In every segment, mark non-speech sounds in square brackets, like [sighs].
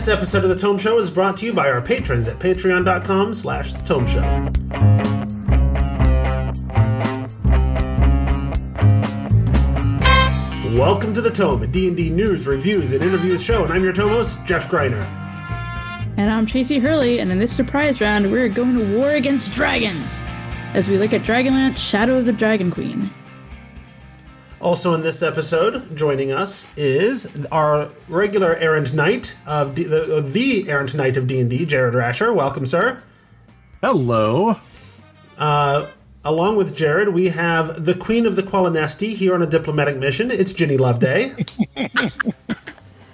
This episode of The Tome Show is brought to you by our patrons at patreon.com slash The Tome Show. Welcome to The Tome, a D&D news, reviews, and interviews show, and I'm your Tome host, Jeff Greiner. And I'm Tracy Hurley, and in this surprise round, we're going to war against dragons as we look at Dragonlance Shadow of the Dragon Queen. Also in this episode, joining us is our regular errant knight of D- the, the errant knight of D&D, Jared Rascher. Welcome, sir. Hello. Uh, along with Jared, we have the Queen of the Qualinesti here on a diplomatic mission. It's Ginny Loveday. [laughs]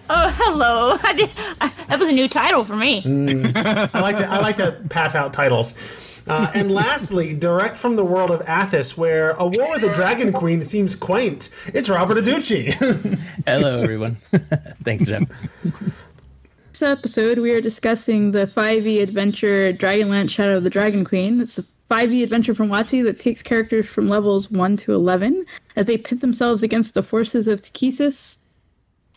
Oh, hello. [laughs] I did, I, that was a new title for me. I like to I like to pass out titles. Uh, and lastly, direct from the world of Athos, where a war with a dragon queen seems quaint, it's Robert Adducci. [laughs] Hello, everyone. [laughs] Thanks, Jim. This episode, we are discussing the 5e adventure Dragonlance Shadow of the Dragon Queen. It's a 5e adventure from WotC that takes characters from levels 1 to 11 as they pit themselves against the forces of Takhisis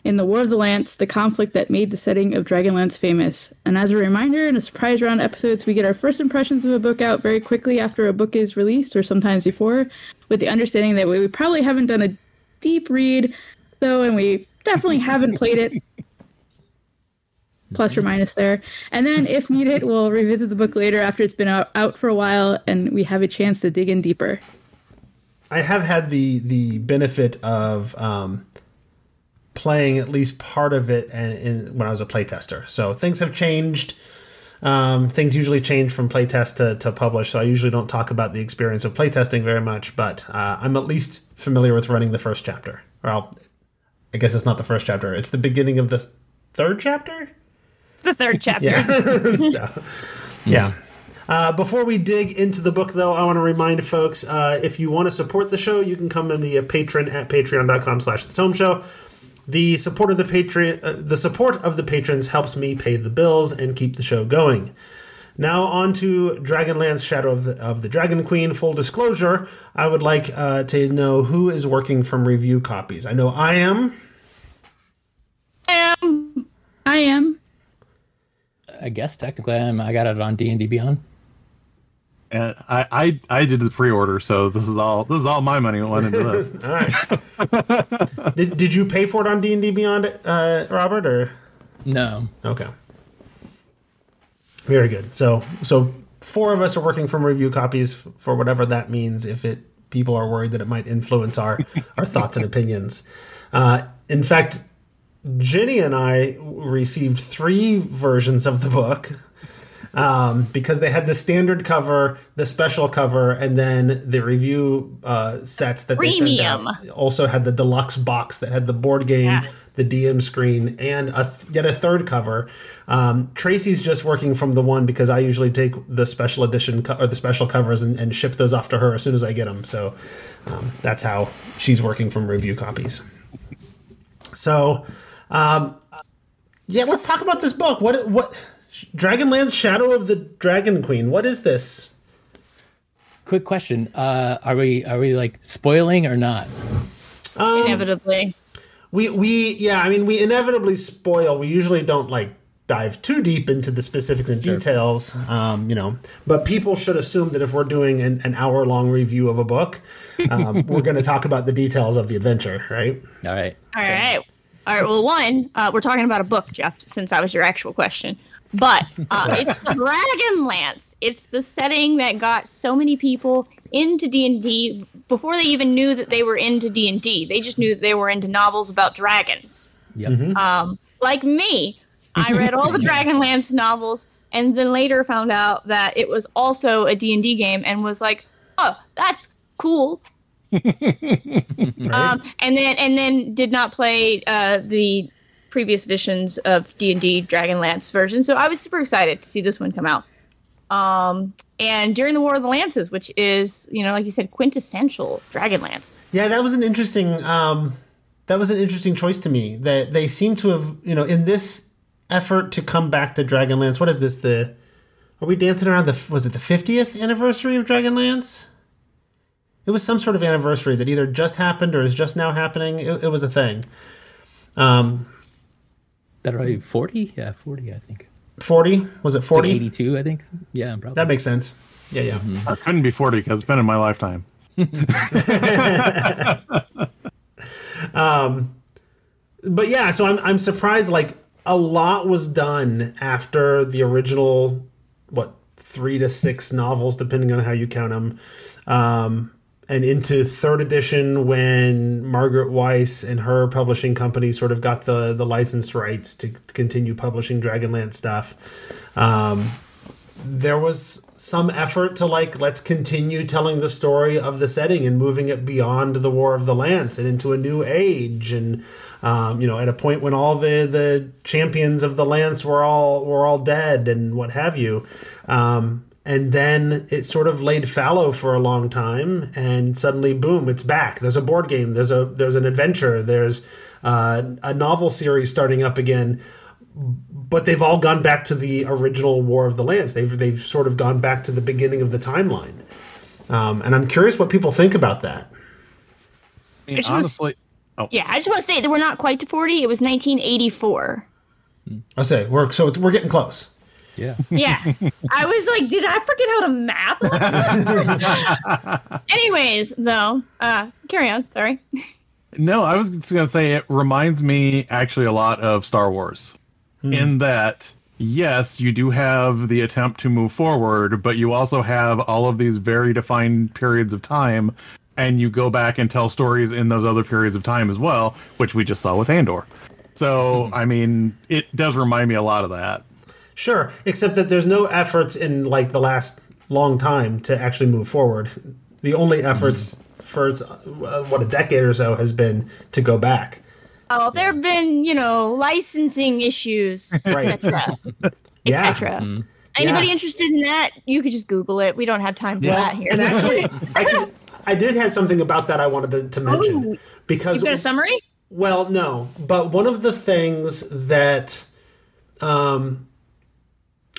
in the War of the Lance, the conflict that made the setting of Dragonlance famous. And as a reminder, in a surprise round episodes, we get our first impressions of a book out very quickly after a book is released, or sometimes before, with the understanding that we probably haven't done a deep read, though, and we definitely haven't played it. Plus or minus there. And then, if needed, we'll revisit the book later after it's been out, for a while and we have a chance to dig in deeper. I have had the the benefit of um, playing at least part of it and in, when I was a playtester. So things have changed. Um, things usually change from playtest to, to publish, so I usually don't talk about the experience of playtesting very much, but uh, I'm at least familiar with running the first chapter. Well, I guess it's not the first chapter, it's the beginning of the third chapter? The third [laughs] chapter. Yeah. [laughs] so, yeah. Uh, before we dig into the book, though, I want to remind folks uh, if you want to support the show, you can come and be a patron at patreon.com slash the tome show. The support of the patron, uh, the support of the patrons helps me pay the bills and keep the show going. Now on to Dragonlance Shadow of the, of the Dragon Queen. Full disclosure, I would like uh, to know who is working from review copies. I know I am. Um, I am. I guess technically I'm, I got it on D and D Beyond. And I, I I did the pre-order, so this is all this is all my money went into this. [laughs] All right. [laughs] did, did you pay for it on D and D Beyond, uh, Robert? Or No, Okay. Very good. So so four of us are working from review copies for whatever that means. If it people are worried that it might influence our [laughs] our thoughts and opinions. Uh, in fact, Ginny and I received three versions of the book. Um, because they had the standard cover, the special cover, and then the review uh, sets that they sent out also had the deluxe box that had the board game, Yeah. the DM screen, and a th- yet a third cover. Um, Tracy's just working from the one because I usually take the special edition co- or the special covers and, and ship those off to her as soon as I get them. So um, that's how she's working from review copies. So, um, yeah, let's talk about this book. What what Dragonlance Shadow of the Dragon Queen? What is this? quick question: uh, Are we are we like spoiling or not? inevitably. We we yeah, I mean we inevitably spoil. We usually don't like dive too deep into the specifics and details, um, you know. But people should assume that if we're doing an, an hour long review of a book, um, [laughs] we're going to talk about the details of the adventure, right? All right. All right. All right. Well, one, uh, we're talking about a book, Jeff, since that was your actual question. But uh, it's Dragonlance. It's the setting that got so many people into D and D before they even knew that they were into D and D. They just knew that they were into novels about dragons. Yep. Um, like me, I read all the [laughs] Dragonlance novels, and then later found out that it was also a D and D game, and was like, "Oh, that's cool." [laughs] right? um, and then and then did not play uh, the previous editions of D and D Dragonlance version. So I was super excited to see this one come out. Um, and during the War of the Lances, which is you know like you said quintessential Dragonlance. Yeah, that was an interesting. Um, that was an interesting choice to me. That they seem to have, you know, in this effort to come back to Dragonlance. What is this? The are we dancing around the? Was it the fiftieth anniversary of Dragonlance? It was some sort of anniversary that either just happened or is just now happening. It, it was a thing. Um, that right? Forty? Yeah, forty. I think. Forty was it It's like forty? Eighty-two. I think. Yeah, probably. that makes sense. Yeah, yeah. I couldn't be 40 because it's been in my lifetime. [laughs] but yeah, so I'm I'm surprised. Like a lot was done after the original, what three to six novels, depending on how you count them, um, and into third edition when Margaret Weis and her publishing company sort of got the the license rights to continue publishing Dragonlance stuff. Um, there was some effort to like let's continue telling the story of the setting and moving it beyond the war of the lance and into a new age and um, you know at a point when all the the champions of the lance were all were all dead and what have you um, and then it sort of laid fallow for a long time and suddenly boom it's back there's a board game there's a there's an adventure there's uh, a novel series starting up again but they've all gone back to the original War of the lance They've they've sort of gone back to the beginning of the timeline, um, and I'm curious what people think about that. I mean, honestly, oh, Yeah, I just want to say that we're not quite to 40. It was 1984. I say we're so it's, we're getting close. Yeah. Yeah. I was like, did I forget how to math? [laughs] Anyways, though, uh, carry on. Sorry. No, I was just going to say it reminds me actually a lot of Star Wars in that, yes, you do have the attempt to move forward, but you also have all of these very defined periods of time, and you go back and tell stories in those other periods of time as well, which we just saw with Andor. So, I mean, it does remind me a lot of that. Sure, except that there's no efforts in like the last long time to actually move forward. The only efforts for uh, what a decade or so has been to go back. Oh, there have been, you know, licensing issues, Right. etc. [laughs] Yeah. etc. Anybody Yeah. interested in that? You could just Google it. We don't have time for that here. And actually, [laughs] I, could, I did have something about that I wanted to, to mention Oh, because You've got a summary? Well, no, but one of the things that, um,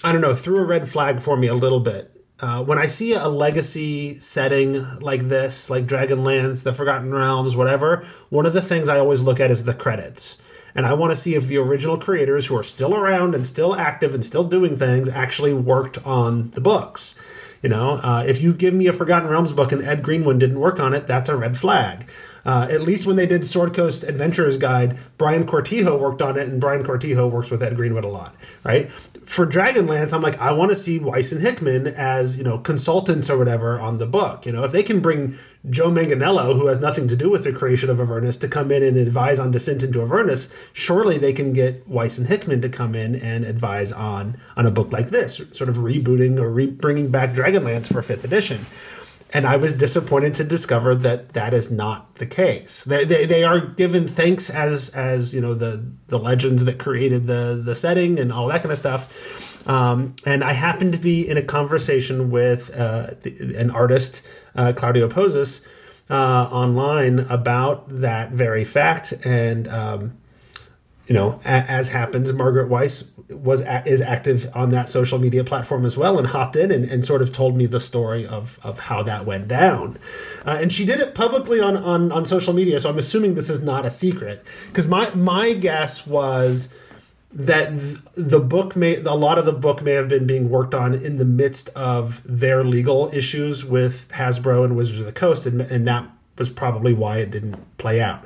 I don't know, threw a red flag for me a little bit. Uh, when I see a legacy setting like this, like Dragonlance, The Forgotten Realms, whatever, one of the things I always look at is the credits. And I want to see if the original creators who are still around and still active and still doing things actually worked on the books. You know, uh, if you give me a Forgotten Realms book and Ed Greenwood didn't work on it, that's a red flag. Uh, at least when they did Sword Coast Adventurer's Guide, Brian Cortijo worked on it, and Brian Cortijo works with Ed Greenwood a lot, right? For Dragonlance, I'm like, I want to see Weis and Hickman as you know consultants or whatever on the book. You know, if they can bring Joe Manganiello, who has nothing to do with the creation of Avernus, to come in and advise on Descent into Avernus, surely they can get Weis and Hickman to come in and advise on on a book like this, sort of rebooting or re- bringing back Dragonlance for fifth edition and I was disappointed to discover that that is not the case. They, they, they are given thanks as as you know the the legends that created the the setting and all that kind of stuff. Um, and I happened to be in a conversation with uh, the, an artist, uh, Claudio Pozas, uh, online about that very fact. And um, you know, as happens, Margaret Weis was is active on that social media platform as well, and hopped in and, and sort of told me the story of of how that went down. Uh, and she did it publicly on, on on social media, so I'm assuming this is not a secret. Because my my guess was that the book may a lot of the book may have been being worked on in the midst of their legal issues with Hasbro and Wizards of the Coast, and, and that was probably why it didn't play out.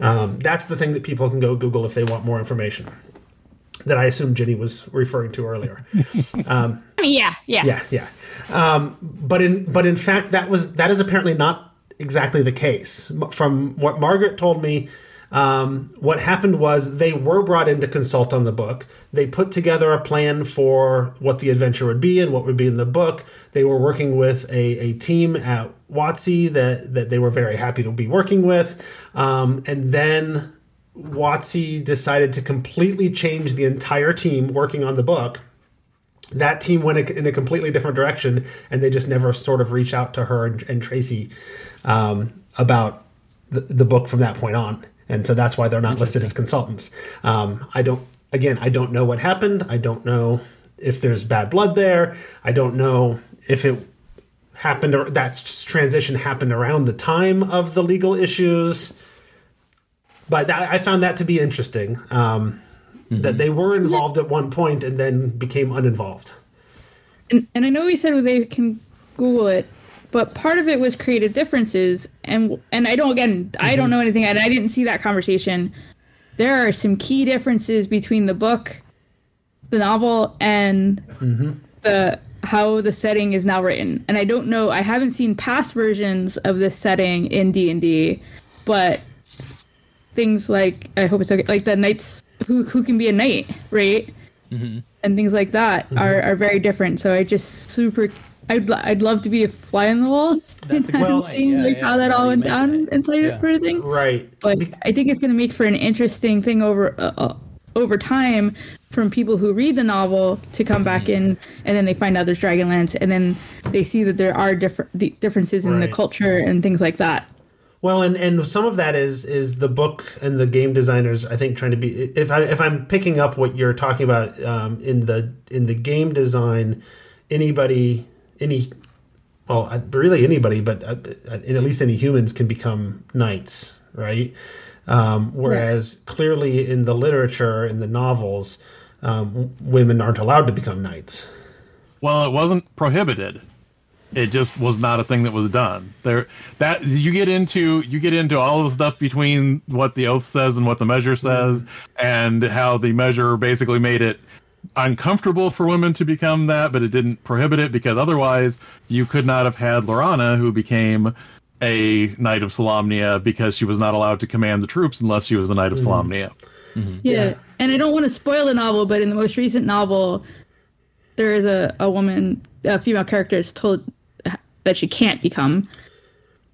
Um, that's the thing that people can go Google if they want more information. That I assume Ginny was referring to earlier. I [laughs] mean, yeah, yeah. Yeah, yeah. Um, but in but in fact, that was that is apparently not exactly the case. From what Margaret told me, um, what happened was they were brought in to consult on the book. They put together a plan for what the adventure would be and what would be in the book. They were working with a, a team at WotC that that they were very happy to be working with, um, and then. WotC decided to completely change the entire team working on the book that team went in a completely different direction, and they just never sort of reach out to her and, and Tracy um, about the, the book from that point on, and so that's why they're not listed as consultants. Um, I don't, again, I don't know what happened. I don't know if there's bad blood there. I don't know if it happened or that transition happened around the time of the legal issues. But that, I found that to be interesting. Um, that they were involved at one point and then became uninvolved. and, and I know we said they can Google it, but part of it was creative differences, and and I don't again I don't mm-hmm. know anything, and I didn't see that conversation. There are some key differences between the book, the novel, and mm-hmm. the how the setting is now written. And I don't know. I haven't seen past versions of this setting in D and D, but things like I hope it's okay, like the knights who who can be a knight, right? Mm-hmm. and things like that are, are very different. So I just super. I'd, I'd love to be a fly on the walls and a- [laughs] well, seeing yeah, like yeah, how that all went down mention it. inside Yeah. it, sort of thing. Right. But I think it's going to make for an interesting thing over uh, uh, over time from people who read the novel to come back in and then they find out there's Dragonlance and then they see that there are different differences in the culture and things like that. Well, and, and some of that is is the book and the game designers. I think trying to be if I if I'm picking up what you're talking about um, in the in the game design, anybody any well uh, really anybody, but uh, uh, at least any humans can become knights, right? Um, whereas clearly in the literature in the novels, um, women aren't allowed to become knights. Well, it wasn't prohibited. It just was not a thing that was done. There, that you get into, you get into all the stuff between what the oath says and what the measure says, and how the measure basically made it uncomfortable for women to become that, but it didn't prohibit it because otherwise you could not have had Laurana, who became a knight of Solamnia because she was not allowed to command the troops unless she was a knight of mm-hmm. Solamnia. Mm-hmm. Yeah. And I don't want to spoil the novel, but in the most recent novel, there is a, a woman, a female character is told that she can't become.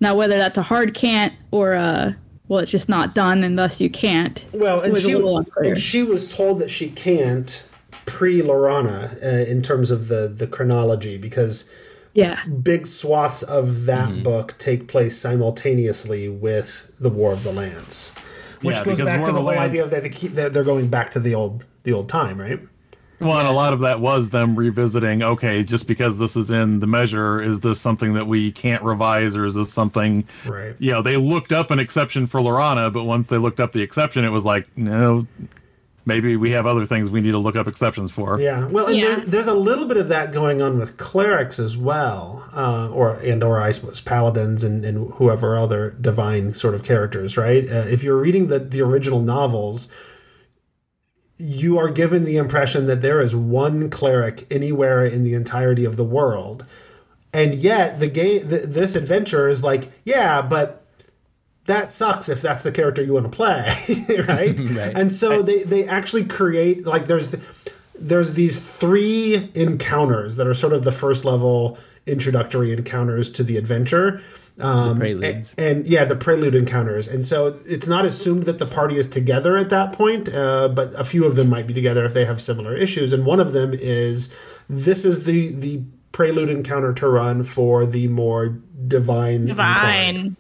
Now, whether that's a hard can't or a, well, it's just not done and thus you can't. Well, and was a she, little unclear. and she was told that she can't pre Laurana uh, in terms of the, the chronology because Yeah. big swaths of that Mm-hmm. book take place simultaneously with the War of the Lance, which Yeah, goes back War to the the whole Lance- idea of that they keep, they're, they're going back to the old the old time, right? Well, and a lot of that was them revisiting. Okay, just because this is in the measure, is this something that we can't revise, or is this something? Right. You know, they looked up an exception for Laurana, but once they looked up the exception, it was like, no, maybe we have other things we need to look up exceptions for. Yeah, well, and Yeah. There, there's a little bit of that going on with clerics as well, uh, or and or I suppose paladins and, and whoever other divine sort of characters, right? Uh, if you're reading the the original novels, you are given the impression that there is one cleric anywhere in the entirety of the world, and yet the game th- this adventure is like, yeah, but that sucks if that's the character you want to play, [laughs] right? [laughs] Right. And so they they actually create like there's there's these three encounters that are sort of the first level introductory encounters to the adventure. Um, preludes. And, and yeah, the prelude encounters. And so it's not assumed that the party is together at that point, uh, but a few of them might be together if they have similar issues. And one of them is this is the the prelude encounter to run for the more divine inclined.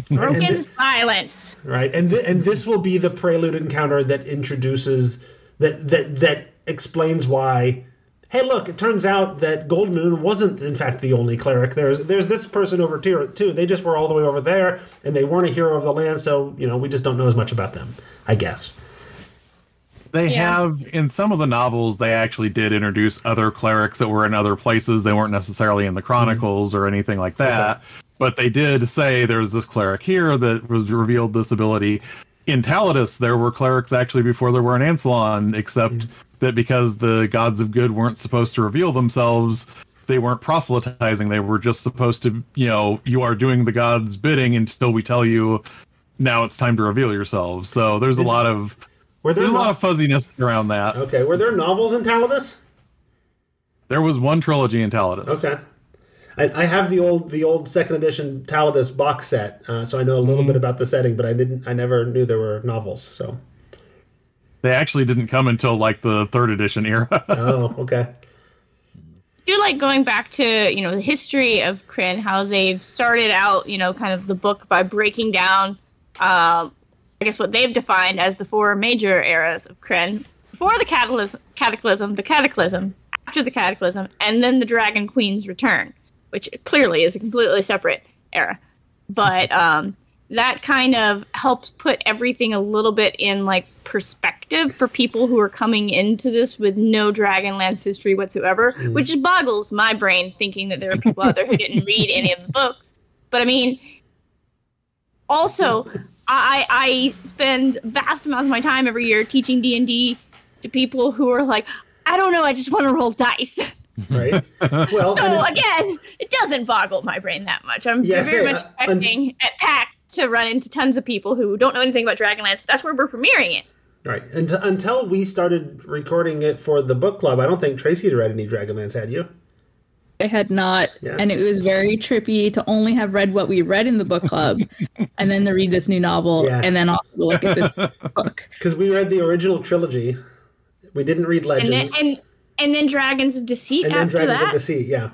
Divine. Broken And silence. right and th- and this will be the prelude encounter that introduces that that that explains why hey look it turns out that Goldmoon wasn't in fact the only cleric there's there's this person over here too they just were all the way over there and they weren't a hero of the land so you know we just don't know as much about them i guess They Yeah. have in some of the novels they actually did introduce other clerics that were in other places. They weren't necessarily in the mm-hmm. chronicles or anything like that. But they did say there's this cleric here that was revealed this ability. In Taladas, there were clerics actually before there were in Ansalon, except mm. that because the gods of good weren't supposed to reveal themselves, they weren't proselytizing. They were just supposed to, you know, you are doing the gods' bidding until we tell you now it's time to reveal yourselves. So there's a lot of there there's a lot of fuzziness around that. okay were there novels in Taladas There was one trilogy in Taladas. okay I, I have the old the old second edition Taladas box set, uh, so I know a little bit about the setting, but I didn't I never knew there were novels. So They actually didn't come until like the third edition era. [laughs] oh okay I do like going back to you know the history of Krynn, how they've started out, you know, kind of the book by breaking down, uh, I guess what they've defined as the four major eras of Krynn. Before the cataclysm, cataclysm, the cataclysm, after the cataclysm, and then the Dragon Queen's return, which clearly is a completely separate era. But um, that kind of helps put everything a little bit in like perspective for people who are coming into this with no Dragonlance history whatsoever, Mm. which boggles my brain thinking that there are people out there who didn't read any of the books. But I mean, also, I I spend vast amounts of my time every year teaching D and D to people who are like, I don't know, I just want to roll dice. [laughs] right? [laughs] Well, So it- again, it doesn't boggle my brain that much. I'm Yeah, very say, much uh, un- expecting at PAX to run into tons of people who don't know anything about Dragonlance, but that's where we're premiering it. right. And until we started recording it for the book club, I don't think Tracy had read any Dragonlance, had you? I had not, Yeah. and it was very trippy to only have read what we read in the book club, [laughs] and then to read this new novel, Yeah. and then also look at this [laughs] book. Because we read the original trilogy. We didn't read And then Legends. and and then Dragons of Deceit and then Dragons that. of Deceit, yeah.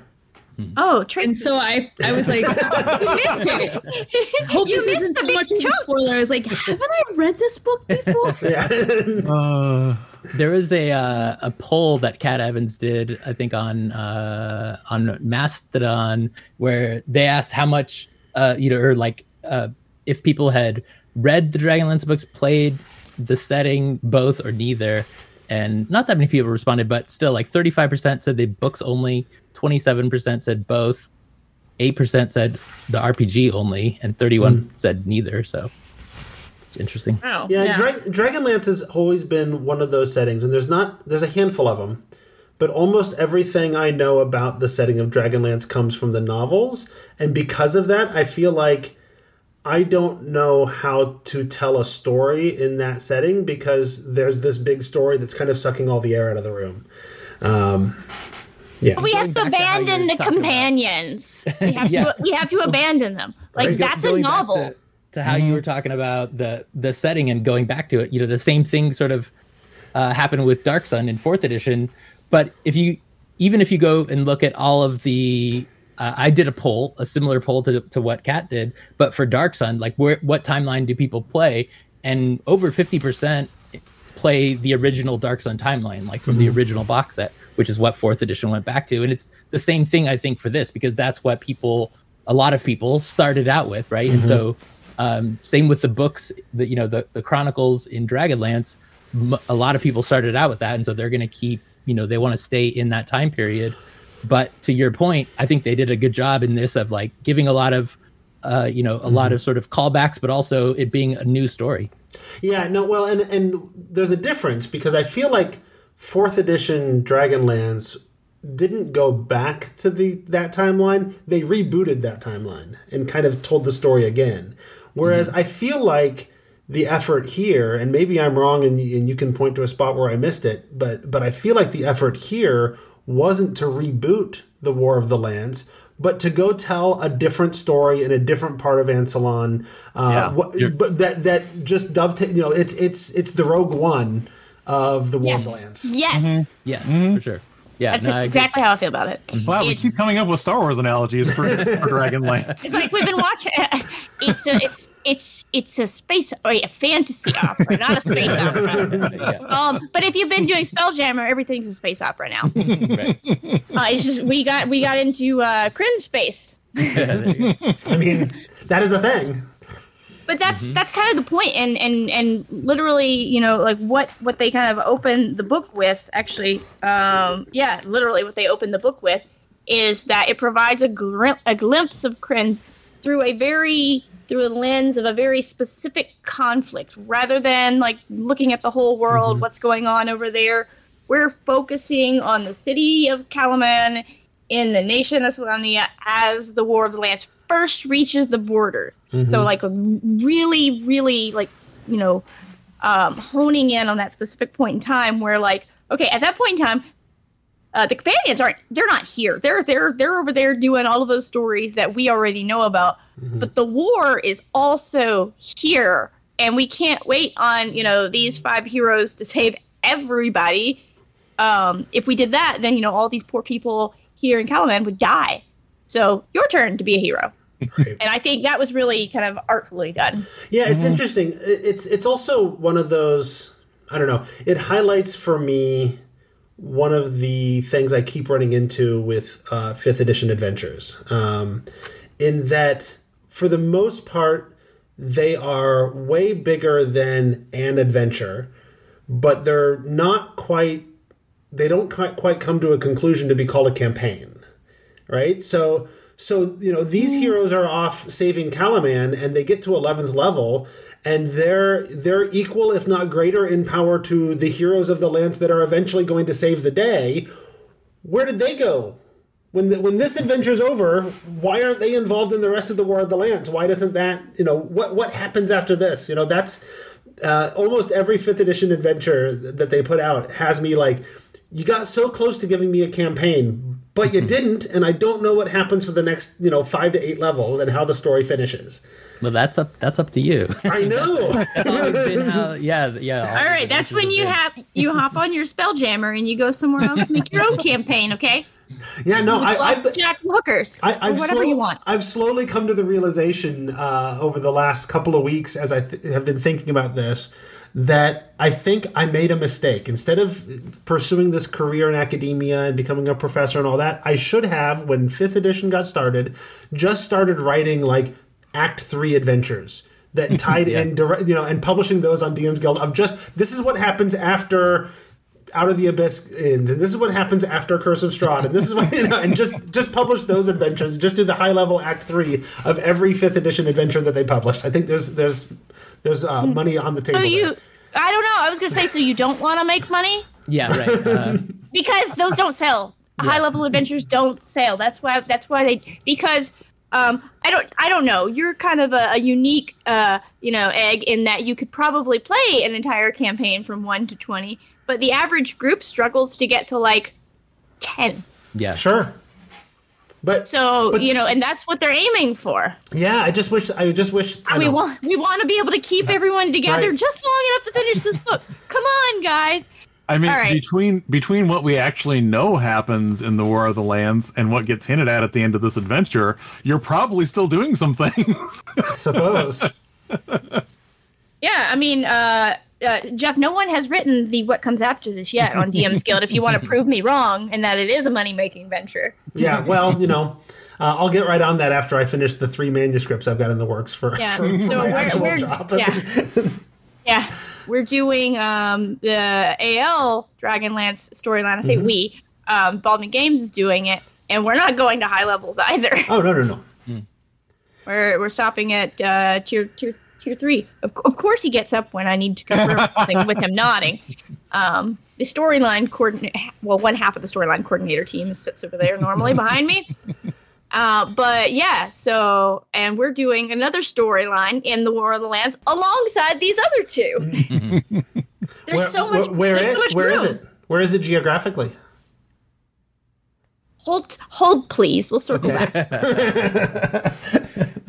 oh, Tracy. And so I, I was like, [laughs] you missed it. hope You this missed isn't too much of a chunk. spoiler. I was like, haven't I read this book [laughs] before? Yeah. [laughs] Uh, There was a uh, a poll that Kat Evans did, I think on uh, on Mastodon, where they asked how much uh, you know, or like uh, if people had read the Dragonlance books, played the setting, both or neither, and not that many people responded, but still, like thirty five percent said they books only, twenty seven percent said both, eight percent said the RPG only, and thirty one hmm. said neither. So it's interesting. Oh, Yeah, Dra- Dragonlance has always been one of those settings, and there's not there's a handful of them, but almost everything I know about the setting of Dragonlance comes from the novels, and because of that, I feel like I don't know how to tell a story in that setting because there's this big story that's kind of sucking all the air out of the room. Um, yeah, we have to Going back to abandon the companions. [laughs] We have, Yeah. to, we have to abandon them. Like Go- that's a going back novel. To, to how you were talking about the the setting and going back to it, you know, the same thing sort of uh, happened with Dark Sun in fourth edition. But if you even if you go and look at all of the uh, I did a poll, a similar poll to, to what Kat did, but for Dark Sun, like where what timeline do people play? And over fifty percent play the original Dark Sun timeline, like from the original box set, which is what fourth edition went back to. And it's the same thing, I think, for this because that's what people, a lot of people, started out with, right? And so, um, same with the books, the you know the the Chronicles in Dragonlance. M- a lot of people started out with that, and so they're going to keep, you know, they want to stay in that time period. But to your point, I think they did a good job in this of like giving a lot of, uh, you know, a lot of sort of callbacks, but also it being a new story. Yeah, no, well, and and there's a difference because I feel like fourth edition Dragonlance didn't go back to the that timeline. They rebooted that timeline and kind of told the story again. Whereas I feel like the effort here, and maybe I'm wrong, and, and you can point to a spot where I missed it, but but I feel like the effort here wasn't to reboot the War of the Lance, but to go tell a different story in a different part of Ansalon. Uh, Yeah. what, but that that just dovetail. You know, it's it's it's the Rogue One of the War of the yes. Lance. Yes. Yeah, for sure. Yeah, That's no, I exactly how I feel about it. wow, we keep coming up with Star Wars analogies for, for Dragonlance. It's like we've been watching. [laughs] It's a, it's it's it's a space wait, a fantasy opera, not a [laughs] space opera. Yeah. Um, but if you've been doing Spelljammer, everything's a space opera now. [laughs] Right. Uh, it's just we got we got into uh, Krynn space, I mean, that is a thing. But that's that's kind of the point, and and and literally, you know, like what what they kind of open the book with, actually, um, yeah, literally what they open the book with is that it provides a, grim- a glimpse of Krynn through a very through a lens of a very specific conflict rather than like looking at the whole world what's going on over there. We're focusing on the city of Kalaman in the nation of Solamnia as the war of the lance first reaches the border. So like really really like you know um, honing in on that specific point in time where like okay at that point in time uh, the companions aren't they're not here. They're they're they're over there doing all of those stories that we already know about. But the war is also here and we can't wait on you know these five heroes to save everybody. Um, if we did that then you know all these poor people here in Kalaman would die so your turn to be a hero Right. and i think that was really kind of artfully done Yeah, it's interesting. It's it's also one of those. I don't know. It highlights for me one of the things I keep running into with uh, fifth edition adventures, um, in that for the most part, they are way bigger than an adventure, but they're not quite. They don't quite come to a conclusion to be called a campaign, right? So so you know these heroes are off saving Kalaman, and they get to eleventh level, and they're they're equal, if not greater, in power to the heroes of the lance that are eventually going to save the day. Where did they go? When the, when this adventure's over, why aren't they involved in the rest of the War of the Lance? Why doesn't that you know what what happens after this? You know that's uh, almost every fifth edition adventure that they put out has me like, you got so close to giving me a campaign, but you didn't, and I don't know what happens for the next you know five to eight levels and how the story finishes. Well, that's up that's up to you. I know. [laughs] That's always been how, [laughs] yeah, yeah. All right, that's when you have you hop on your spelljammer and you go somewhere else to make your own campaign. Okay, yeah, no, I, Love I've, Jack hookers I, I've whatever slow- you want. I've slowly come to the realization uh, over the last couple of weeks as I th- have been thinking about this that I think I made a mistake. Instead of pursuing this career in academia and becoming a professor and all that, I should have, when fifth edition got started, just started writing like Act Three adventures that [laughs] tied in, direct, you know, and publishing those on DM's Guild of just this is what happens after out of the abyss ends and this is what happens after curse of strahd and this is what [laughs] you know and just just publish those adventures just do the high level act three of every fifth edition adventure that they published i think there's there's there's uh, money on the table So there. you, I don't know. I was gonna say, so you don't want to make money Yeah, right. Uh, [laughs] because those don't sell. High level adventures don't sell. That's why. That's why they because. Um, I don't. I don't know. You're kind of a, a unique, uh, you know, egg in that you could probably play an entire campaign from one to twenty, but the average group struggles to get to like ten. yeah. sure but So but you know, and that's what they're aiming for. yeah i just wish i just wish I we know. want we want to be able to keep everyone together Right. just long enough to finish this book. [laughs] Come on, guys. I mean, All right. between between what we actually know happens in the War of the Lance and what gets hinted at at the end of this adventure, you're probably still doing some things. I suppose [laughs] Yeah, I mean, uh, uh, Jeff, no one has written the what comes after this yet on DM's [laughs] Guild. If you want to prove me wrong and that it is a money making venture, yeah well you know uh, I'll get right on that after I finish the three manuscripts I've got in the works for, yeah. for, for so my we're, actual we're job. yeah, [laughs] yeah, we're doing um, the AL Dragonlance storyline. I say Mm-hmm. we. Um, Baldman Games is doing it, and we're not going to high levels either. oh no no no We're we're stopping at uh, tier tier tier three. Of, of course, he gets up when I need to confirm something [laughs] with him nodding. Um, the storyline coordinate, well, one half of the storyline coordinator team sits over there normally behind me. [laughs] Uh, but yeah, so and we're doing another storyline in the War of the Lance alongside these other two. [laughs] There's where, so much. where, where there's so it- much where is it where is it geographically Hold, hold, please. We'll circle back.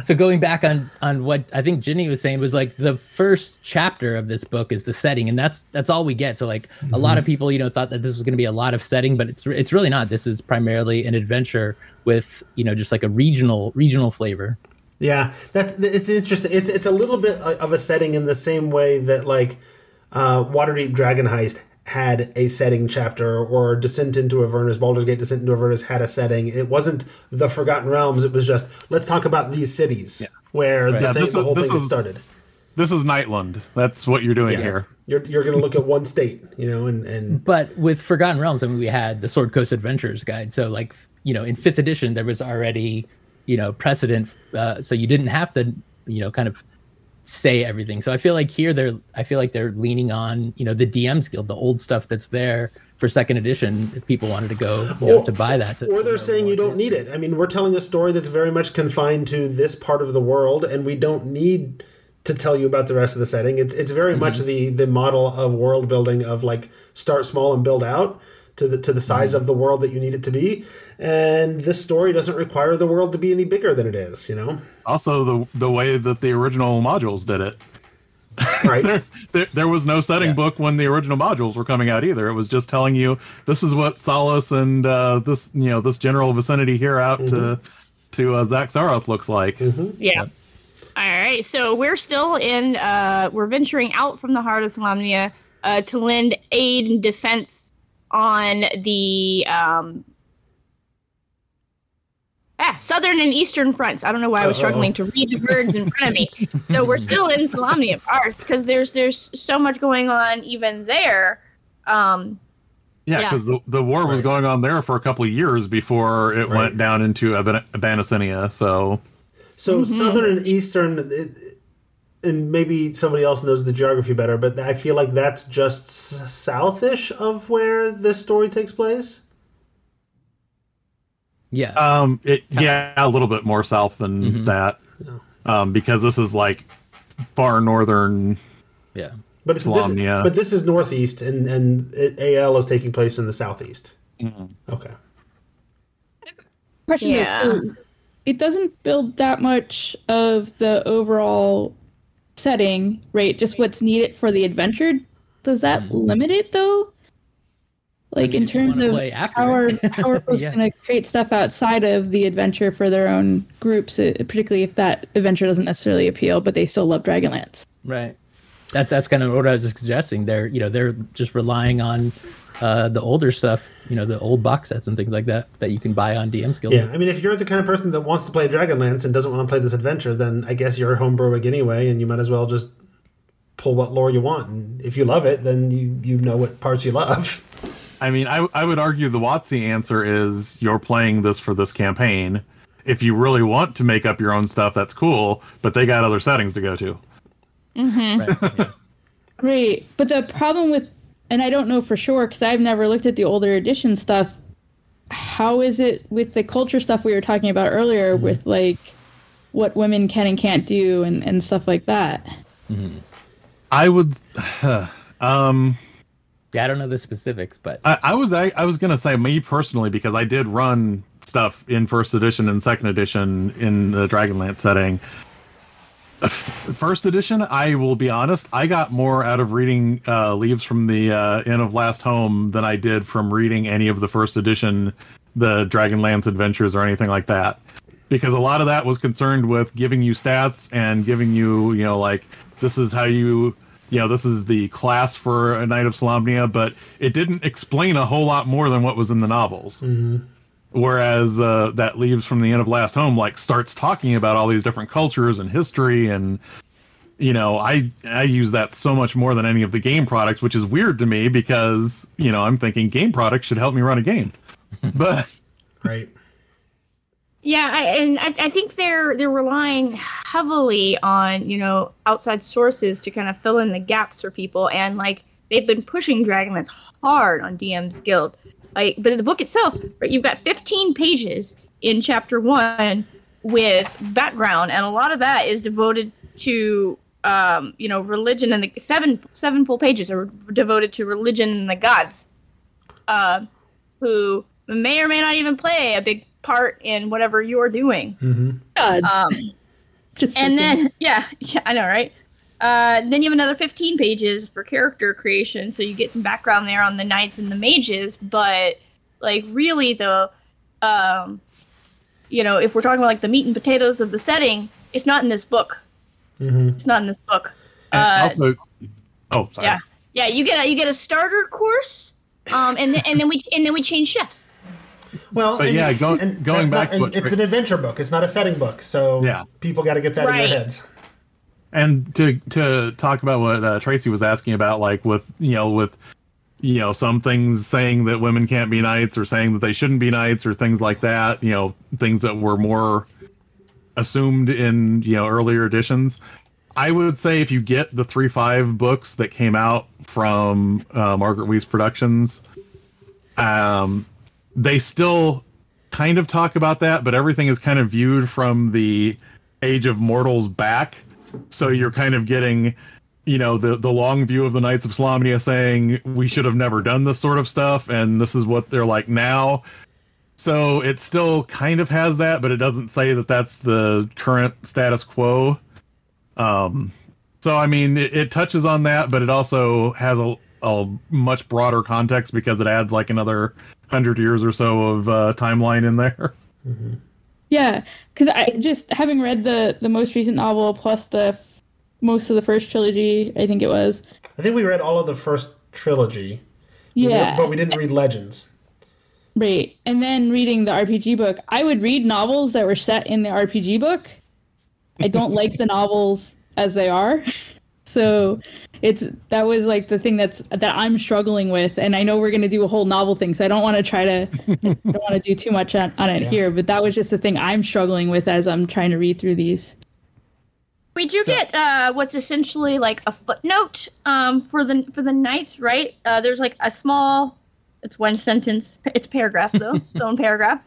So going back on on what I think Ginny was saying was like the first chapter of this book is the setting, and that's that's all we get. So like a lot of people, you know, thought that this was going to be a lot of setting, but it's it's really not. This is primarily an adventure with you know just like a regional regional flavor. Yeah, that's it's interesting. It's it's a little bit of a setting in the same way that like uh, Waterdeep Dragon Heist had a setting chapter, or Descent into Avernus, Baldur's Gate Descent into Avernus had a setting. It wasn't the Forgotten Realms. It was just let's talk about these cities where the, Yeah, thing, this the whole this thing is- started. this is Nightlund. That's what you're doing Yeah. here. You're you're going to look at one state, you know, and and [laughs] But with Forgotten Realms, I mean, we had the Sword Coast Adventures guide. So like you know, in fifth edition, there was already you know precedent, uh, so you didn't have to you know kind of say everything. So I feel like here they're I feel like they're leaning on you know the DM's Guild, the old stuff that's there for second edition. If people wanted to go you know, Or- to buy that, to, or they're saying you don't need it. I mean, we're telling a story that's very much confined to this part of the world, and we don't need to tell you about the rest of the setting. It's it's very mm-hmm. much the the model of world building of like start small and build out to the to the size of the world that you need it to be. And this story doesn't require the world to be any bigger than it is. You know, Also, the the way that the original modules did it. [laughs] right? There, there, there was no setting book when the original modules were coming out either. It was just telling you this is what Solace and uh, this you know this general vicinity here out to to uh, Xak Tsaroth looks like. Yeah. All right. So we're still in. Uh, we're venturing out from the heart of Solamnia uh, to lend aid and defense on the. Um, ah, yeah, southern and eastern fronts. I don't know why I was struggling to read the words in front of me. So we're [laughs] still in Solamnia Park because there's there's so much going on even there. Um, Yeah, Yeah. because the, the war was going on there for a couple of years before it Right. went down into Aban- Abanasinia. So So southern and eastern, it, and maybe somebody else knows the geography better, but I feel like that's just southish of where this story takes place. Yeah. Um, it yeah, a little bit more south than that, um, because this is like far northern. yeah. But it's this, Solamnia. but this is northeast, and and it, AL is taking place in the southeast. Okay. Question though, Yeah. so it doesn't build that much of the overall setting, right? Just what's needed for the adventure. Does that limit it though? Like mean, in terms of how are, [laughs] how are folks Yeah. going to create stuff outside of the adventure for their own groups, uh, particularly if that adventure doesn't necessarily appeal, but they still love Dragonlance. Right. That that's kind of what I was just suggesting. They're you know they're just relying on uh, the older stuff, you know, the old box sets and things like that that you can buy on DM's Guild. Yeah, I mean, if you're the kind of person that wants to play Dragonlance and doesn't want to play this adventure, then I guess you're homebrewing anyway, and you might as well just pull what lore you want. And if you love it, then you you know what parts you love. I mean, I I would argue the WotC answer is you're playing this for this campaign. If you really want to make up your own stuff, that's cool, but they got other settings to go to. Right, yeah. [laughs] Right. But the problem with, and I don't know for sure because I've never looked at the older edition stuff. How is it with the culture stuff we were talking about earlier mm-hmm. with like what women can and can't do and, and stuff like that? Mm-hmm. I would. [sighs] Um, yeah, I don't know the specifics, but I, I was I, I was gonna say me personally because I did run stuff in first edition and second edition in the Dragonlance setting. [laughs] First edition, I will be honest, I got more out of reading uh, Leaves from the uh, Inn of Last Home than I did from reading any of the first edition, the Dragonlance adventures or anything like that. Because a lot of that was concerned with giving you stats and giving you, you know, like this is how you, you know, this is the class for a Knight of Solamnia, but it didn't explain a whole lot more than what was in the novels whereas uh, that leaves from the Inn of last home like starts talking about all these different cultures and history and you know i i use that so much more than any of the game products which is weird to me because you know i'm thinking game products should help me run a game [laughs] but Right. Yeah, I, and I, I think they're they're relying heavily on you know outside sources to kind of fill in the gaps for people, and like they've been pushing Dragonlance hard on DM's Guild. Like, but the book itself, right, you've got 15 pages in chapter one with background, and a lot of that is devoted to um, you know religion and the seven seven full pages are devoted to religion and the gods uh, who may or may not even play a big part in whatever you're doing. Gods. Um, [laughs] Just and like- then, yeah, [laughs] yeah, I know, right? Uh, then you have another 15 pages for character creation, so you get some background there on the knights and the mages. But like, really, the um, you know, if we're talking about like the meat and potatoes of the setting, it's not in this book. It's not in this book. Uh, also oh sorry Yeah, yeah. You get a you get a starter course, um, and then, and then we and then we change chefs. Well, But and- yeah, go- and going back not- to what- it's an adventure book. It's not a setting book, so Yeah. people got to get that in their heads. And to to talk about what uh, Tracy was asking about, like with you know with you know some things saying that women can't be knights or saying that they shouldn't be knights or things like that. You know things that were more assumed in you know earlier editions. I would say if you get the three five books that came out from uh, Margaret Weis Productions, um, they still kind of talk about that, but everything is kind of viewed from the Age of Mortals back. So you're kind of getting, you know, the the long view of the Knights of Solamnia saying we should have never done this sort of stuff, and this is what they're like now. So it still kind of has that, but it doesn't say that that's the current status quo. Um, so I mean, it, it touches on that, but it also has a, a much broader context because it adds like another hundred years or so of uh, timeline in there. Yeah, because I just having read the the most recent novel plus the f- most of the first trilogy, I think it was. I think we read all of the first trilogy, Yeah, but we didn't read Legends. Right. And then reading the RPG book, I would read novels that were set in the RPG book. I don't like the novels as they are. [laughs] So it's that was like the thing that's that I'm struggling with and I know we're going to do a whole novel thing so I don't want to try to [laughs] I don't want to do too much on, on it Yeah. here but that was just the thing I'm struggling with as I'm trying to read through these. We do get uh, what's essentially like a footnote um, for the for the knights, right? Uh, there's like a small, it's one sentence, it's paragraph though, [laughs] its own paragraph.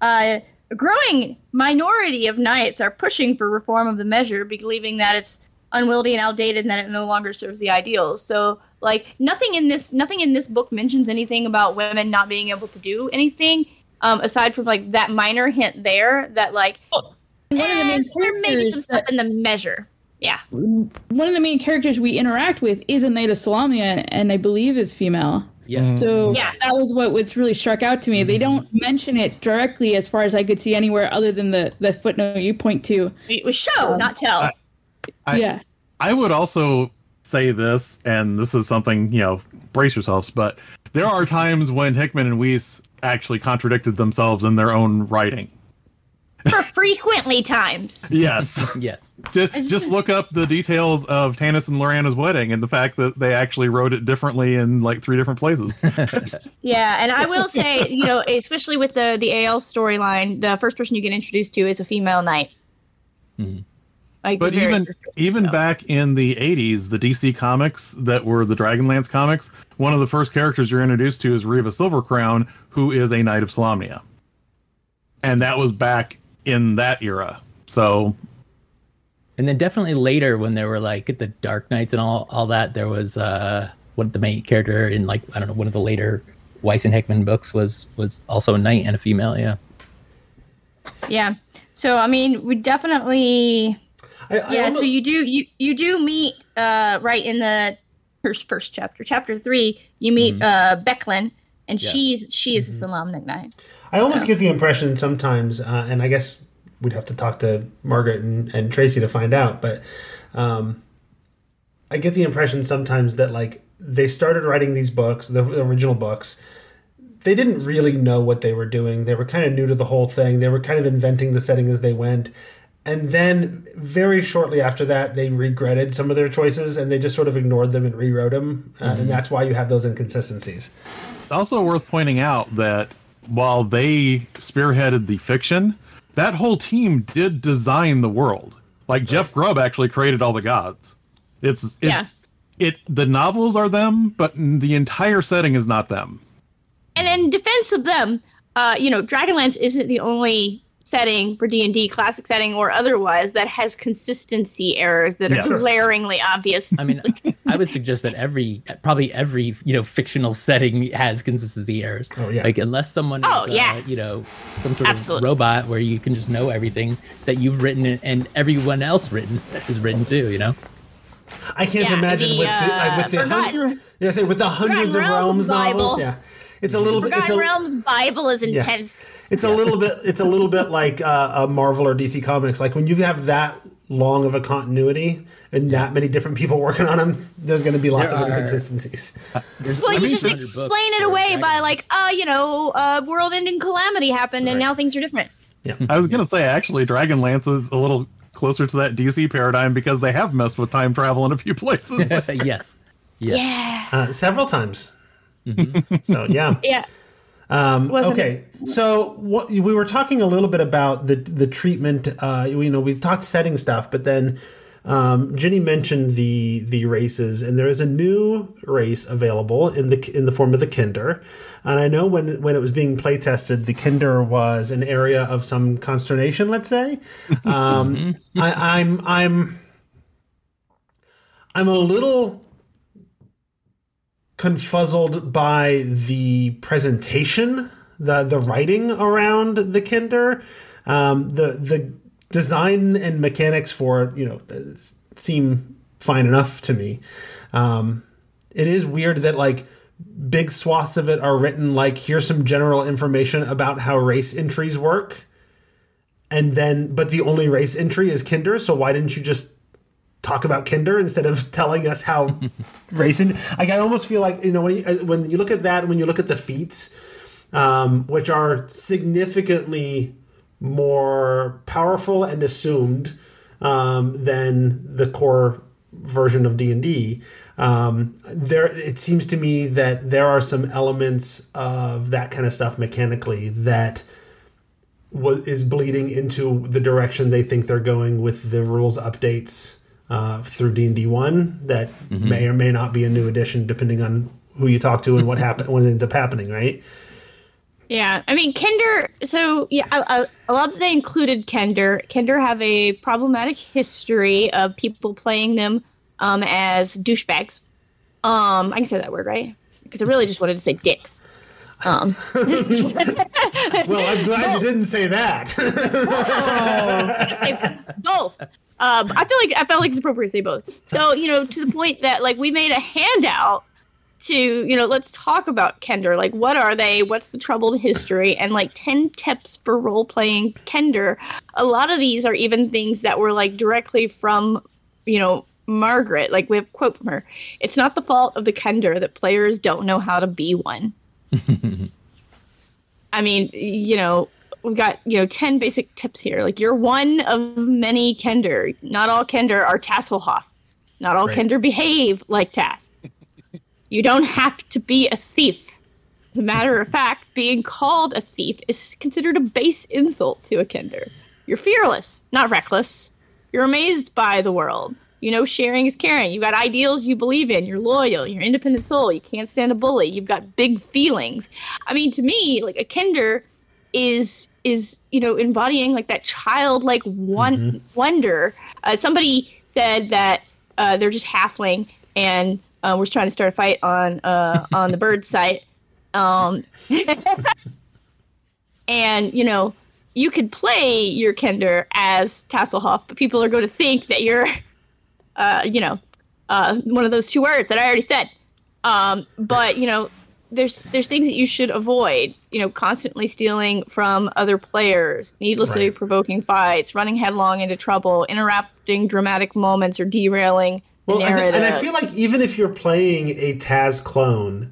Uh, a growing minority of knights are pushing for reform of the measure, believing that it's unwieldy and outdated, and that it no longer serves the ideals. So, like nothing in this nothing in this book mentions anything about women not being able to do anything. Um, aside from like that minor hint there that like One of the main eh, there may be some characters stuff in the measure. Yeah. one of the main characters we interact with is a knight of Solamnia and I believe is female. Yeah. So Yeah. that was what what's really struck out to me. They don't mention it directly as far as I could see anywhere other than the the footnote you point to. It was show, not tell. I- yeah. I would also say this, and this is something, you know, brace yourselves, but there are times when Hickman and Weis actually contradicted themselves in their own writing. For frequently times. [laughs] Yes. yes. just, just look up the details of Tanis and Laurana's wedding and the fact that they actually wrote it differently in like three different places. [laughs] Yeah, and I will say, you know, especially with the the AL storyline, the first person you get introduced to is a female knight. Mm-hmm. Like but even even so. back in the 80s the dc comics that were the dragonlance comics one of the first characters you're introduced to is riva silvercrown who is a knight of solamnia and that was back in that era so And then definitely later when there were like the Dark Knights and all all that, there was uh what the main character in like I don't know one of the later Weis and Hickman books was was also a knight and a female. Yeah. yeah. So I mean, we definitely I, I yeah. almo- So you do you you do meet uh right in the first first chapter, chapter three. You meet uh Becklin, and Yeah. she's she is a Solamnic knight. I almost get the impression sometimes, uh, and I guess we'd have to talk to Margaret and, and Tracy to find out, but um, I get the impression sometimes that like they started writing these books, the original books. They didn't really know what they were doing. They were kind of new to the whole thing. They were kind of inventing the setting as they went. And then very shortly after that, they regretted some of their choices and they just sort of ignored them and rewrote them. Uh, And that's why you have those inconsistencies. also worth pointing out that while they spearheaded the fiction that whole team did design the world. Like jeff grubb actually created all the gods. It's it's it the novels are them but the entire setting is not them. And in defense of them, uh, you know, Dragonlance isn't the only setting for D and D, classic setting or otherwise, that has consistency errors that are Yes. glaringly obvious. I mean, I would suggest that every probably every you know fictional setting has consistency errors. Oh, yeah. Like unless someone Oh, is yeah. uh, you know some sort Absolutely. of robot where you can just know everything that you've written and- and everyone else written is written too. You know. I can't Yeah, imagine the, with the, like, uh, with the Forgotten- hun- yeah, say with the hundreds of Realms realms novels. Yeah, it's a little bit. It's a, Realms Bible is intense. it's a little bit. It's a little bit like uh, a Marvel or DC Comics. Like when you have that long of a continuity and that many different people working on them, there's going to be lots There of are- inconsistencies. There's Well, you just explain it away by like, uh, you know, uh, world-ending calamity happened, and now things are different. Yeah, I was gonna say actually dragonlance is a little closer to that dc paradigm because they have messed with time travel in a few places [laughs] yes. Yes. Yeah, Uh, several times. So yeah. [laughs] yeah. Um, okay, so what we were talking a little bit about the the treatment. Uh, you know, we talked setting stuff, but then um, Ginny mentioned the the races, and there is a new race available in the in the form of the Kender. And I know when when it was being play tested, the Kender was an area of some consternation. Let's say, [laughs] um, I, I'm I'm I'm a little confuzzled by the presentation, the the writing around the Kender, um, the the design and mechanics for you know seem fine enough to me. Um, it is weird that like big swaths of it are written like here's some general information about how race entries work and then but the only race entry is kender so why didn't you just talk about kender instead of telling us how [laughs] racing like i almost feel like you know when you, uh, when you look at that when you look at the feats um, which are significantly more powerful and assumed um, than the core version of D and D. Um, there, it seems to me that there are some elements of that kind of stuff mechanically that was is bleeding into the direction they think they're going with the rules updates uh, through D and D one. That may or may not be a new addition, depending on who you talk to and what happen what ends up happening. Right? Yeah, I mean Kender. So yeah, I, I, I love that they included Kender. Kender have a problematic history of people playing them um, as douchebags. Um, I can say that word right because I really just wanted to say dicks. Um, [laughs] Well, I'm glad you didn't say that. [laughs] say both. Um, I feel like I felt like it's appropriate to say both. So you know, to the point that like we made a handout to you know let's talk about Kender. Like, what are they? What's the troubled history? And like ten tips for role playing Kender. A lot of these are even things that were like directly from you know Margaret. Like we have a quote from her. It's not the fault of the Kender that players don't know how to be one. [laughs] I mean, you know, we've got, you know, 10 basic tips here. Like, you're one of many Kender. Not all Kender are Tasselhoff. Not all Right. Kender behave like Tass. you don't have to be a thief. As a matter of fact, being called a thief is considered a base insult to a Kender. You're fearless, not reckless. You're amazed by the world. You know, sharing is caring. You've got ideals you believe in. You're loyal. You're an independent soul. You can't stand a bully. You've got big feelings. I mean, to me, like a Kender is is you know embodying like that childlike one wonder. Uh, somebody said that uh, they're just halfling, and uh, we're trying to start a fight on uh, on the bird [laughs] site. Um, [laughs] and you know you could play your Kender as Tasselhoff, but people are going to think that you're, uh, you know, uh, one of those two words that I already said. Um, but you know, there's there's things that you should avoid. You know, constantly stealing from other players, needlessly Right. provoking fights, running headlong into trouble, interrupting dramatic moments, or derailing the Well, I narrative. and I feel like even if you're playing a Tass clone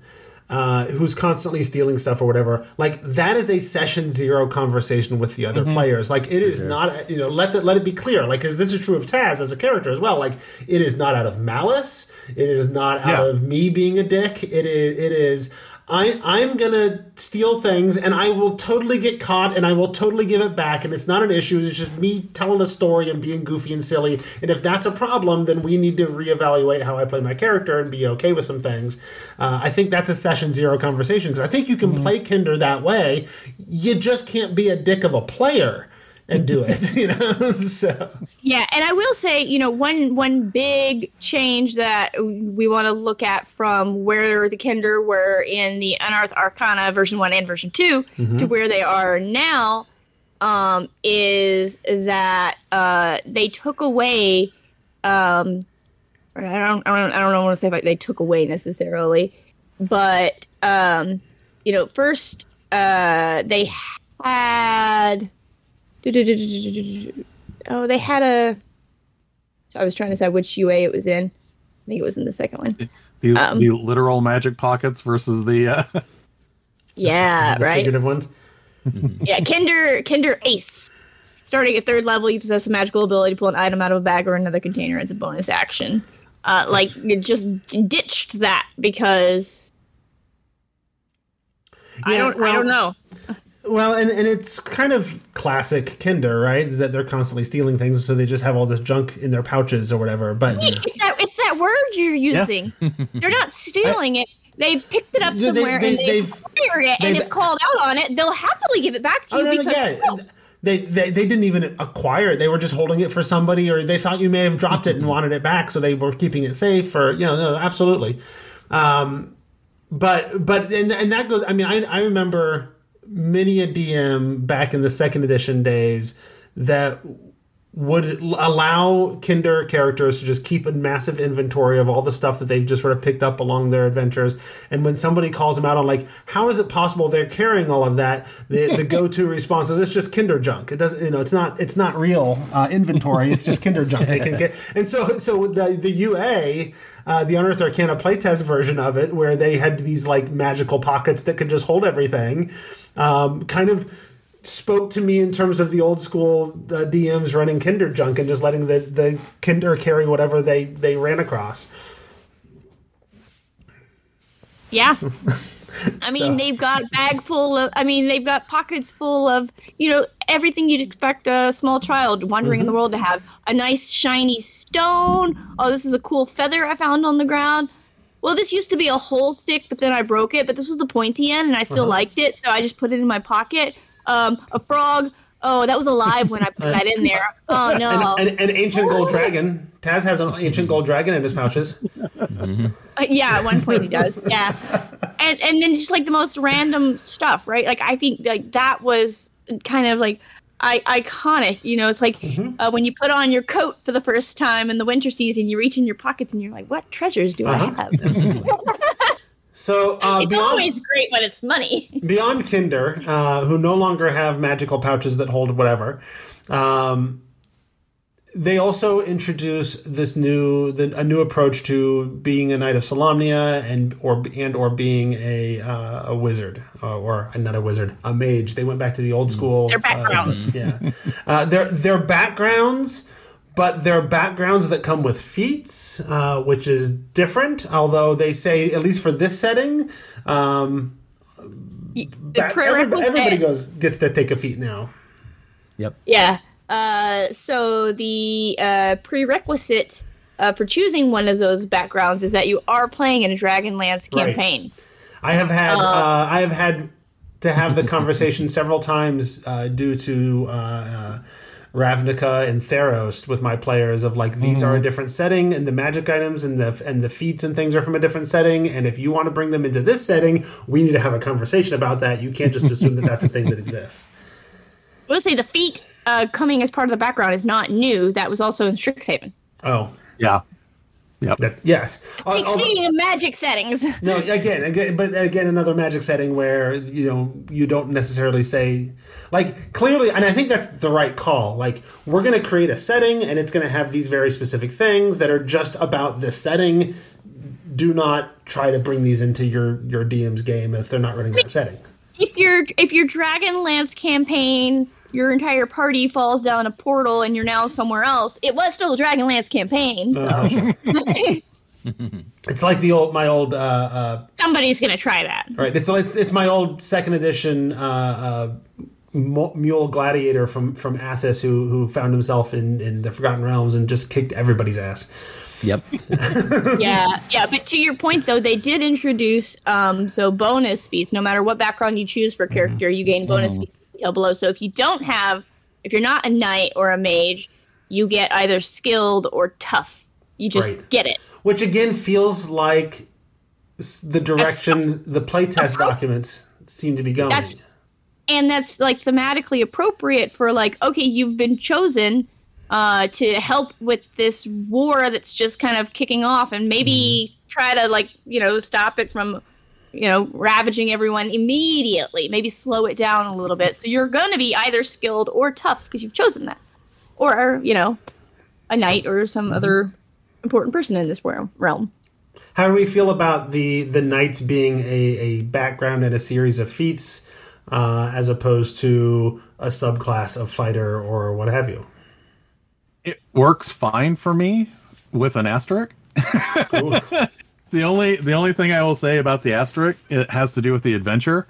uh, who's constantly stealing stuff or whatever, like that is a session zero conversation with the other players. Like it is not, you know, let the, let it be clear. Like, because this is true of Tass as a character as well. Like it is not out of malice. It is not out Yeah. of me being a dick. It is. It is. I, I'm gonna steal things and I will totally get caught and I will totally give it back and it's not an issue. It's just me telling a story and being goofy and silly. And if that's a problem, then we need to reevaluate how I play my character and be okay with some things. Uh, I think that's a session zero conversation because I think you can play Kender that way. You just can't be a dick of a player and do it, [laughs] you know? so. Yeah, and I will say, you know, one one big change that we want to look at from where the kender were in the Unearthed Arcana version one and version 2 to where they are now um, is that uh, they took away. Um, I don't, I don't, I don't know what to say like they took away necessarily, but um, you know, first uh, they had. Oh, they had a. So I was trying to decide which UA it was in. I think it was in the second one. The, Um, the literal magic pockets versus the uh, [laughs] Yeah, [laughs] the right. figurative ones. [laughs] Yeah, Kender Kender Ace. Starting at third level, you possess a magical ability to pull an item out of a bag or another container as a bonus action. Uh, like you just ditched that because I don't I don't know. Well, and, and it's kind of classic Kender, right? Is that they're constantly stealing things, so they just have all this junk in their pouches or whatever. But It's that it's that word you're using. [laughs] They're not stealing it. They picked it up They- they- somewhere they- and they've they've- acquired it, and they've- if called out on it, they'll happily give it back to you oh no, no, because yeah, oh, they, they they didn't even acquire it. They were just holding it for somebody, or they thought you may have dropped it and [laughs] wanted it back, so they were keeping it safe. Or you know, no, absolutely. Um, but but and, and that goes. I mean, I I remember many a DM back in the second edition days that would allow Kender characters to just keep a massive inventory of all the stuff that they've just sort of picked up along their adventures. And when somebody calls them out on like, how is it possible they're carrying all of that? The, the [laughs] go-to response is it's just Kender junk. It doesn't, you know, it's not, it's not real uh, inventory. It's just Kender junk. They can get, [laughs] and so, so the the UA. Uh, the Unearthed Arcana playtest version of it, where they had these like magical pockets that could just hold everything, um, kind of spoke to me in terms of the old school uh, DMs running Kender junk and just letting the, the Kender carry whatever they, they ran across. Yeah. [laughs] I mean, So- they've got a bag full of, I mean, they've got pockets full of, you know, everything you'd expect a small child wandering in the world to have. A nice shiny stone. Oh, this is a cool feather I found on the ground. Well, this used to be a whole stick, but then I broke it, but this was the pointy end and I still liked it, so I just put it in my pocket. Um, a frog. Oh, that was alive when I put that in there. [laughs] Oh, no. An, an ancient gold dragon. Tass has an [laughs] ancient gold dragon in his pouches. Uh, yeah, at one point he does. Yeah, and and then just like the most random stuff, right? Like I think like that was kind of like I, iconic. You know, it's like uh, when you put on your coat for the first time in the winter season, you reach in your pockets and you're like, "What treasures do I have?" [laughs] So uh, it's beyond always great when it's money. [laughs] beyond Kender, uh, who no longer have magical pouches that hold whatever, um, they also introduce this new the, a new approach to being a knight of Solamnia and or and or being a uh, a wizard uh, or not a wizard a mage. They went back to the old school. Their backgrounds. Uh, yeah, uh, their their backgrounds. But they're backgrounds that come with feats, uh, which is different. Although they say, at least for this setting, um, back- every- prerequisite- everybody goes gets to take a feat now. Yep. Yeah. Uh, so the uh, prerequisite uh, for choosing one of those backgrounds is that you are playing in a Dragonlance Right. campaign. I have had uh, I have had to have the [laughs] conversation several times uh, due to uh, uh, Ravnica and Theros with my players of like these are a different setting and the magic items and the and the feats and things are from a different setting and if you want to bring them into this setting we need to have a conversation about that you can't just assume that that's a thing that exists [laughs] I will say the feat uh, coming as part of the background is not new. That was also in Strixhaven. oh Yeah. Yep. that, yes Al- Like, although- speaking of magic settings, No, again, again, but again, another magic setting where you know you don't necessarily say like clearly, and I think that's the right call. Like we're going to create a setting, and it's going to have these very specific things that are just about this setting. Do not try to bring these into your your DM's game if they're not running that setting. if your if your Dragonlance campaign, your entire party falls down a portal and you're now somewhere else, it was still a Dragonlance campaign. So [laughs] [laughs] It's like the old my old uh, uh, somebody's gonna try that. right. It's it's it's my old second edition. Mu- Mul gladiator from from Athas who who found himself in in the Forgotten Realms and just kicked everybody's ass. Yep. [laughs] yeah, yeah. But to your point, though, they did introduce um, so bonus feats. No matter what background you choose for a character, you gain bonus feats detailed below. So if you don't have, if you're not a knight or a mage, you get either skilled or tough. You just Right. get it. which again feels like the direction the playtest documents seem to be going. That's- and that's like thematically appropriate for like okay you've been chosen uh, to help with this war that's just kind of kicking off and maybe try to like you know stop it from you know ravaging everyone immediately. Maybe slow it down a little bit. So you're going to be either skilled or tough because you've chosen that. Or you know a knight or some other important person in this realm realm. How do we feel about the the knights being a, a background and a series of feats, uh, as opposed to a subclass of fighter or what have you? It works fine for me with an asterisk. [laughs] the only the only thing I will say about the asterisk it has to do with the adventure.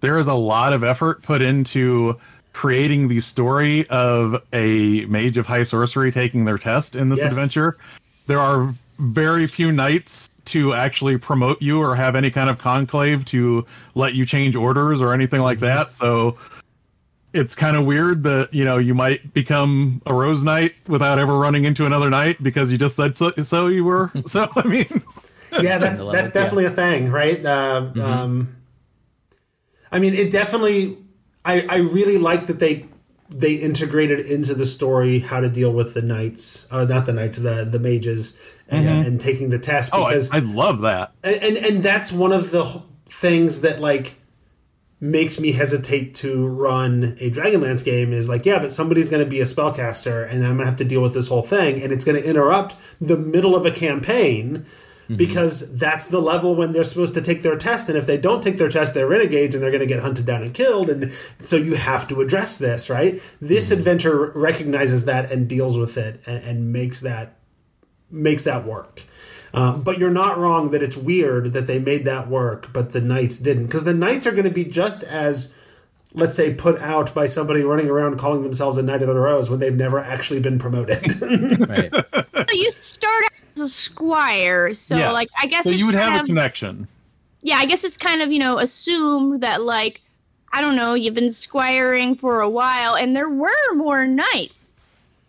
There is a lot of effort put into creating the story of a mage of high sorcery taking their test in this Yes. adventure. There are very few knights to actually promote you or have any kind of conclave to let you change orders or anything like that. So it's kind of weird that you know you might become a rose knight without ever running into another knight because you just said so, so you were [laughs] so i mean Yeah, that's that's levels, yeah. definitely a thing, right? Uh, um, I mean, it definitely. I I really like that they they integrated into the story how to deal with the knights, uh, not the knights, the the mages, and, and taking the test Oh, I, because I love that. and, and and that's one of the things that like makes me hesitate to run a Dragonlance game is like, yeah, but somebody's going to be a spellcaster, and I'm going to have to deal with this whole thing, and it's going to interrupt the middle of a campaign because that's the level when they're supposed to take their test, and if they don't take their test, they're renegades, and they're going to get hunted down and killed, and so you have to address this, right? This adventure recognizes that and deals with it, and, and makes that makes that work. Um, but you're not wrong that it's weird that they made that work, but the knights didn't, because the knights are going to be just as, let's say, put out by somebody running around calling themselves a knight of the rose when they've never actually been promoted. [laughs] Right. So [laughs] you start as a squire, so Yeah. like I guess So it's you would have a connection. yeah, I guess it's kind of you know assumed that like I don't know you've been squiring for a while, and there were more knights.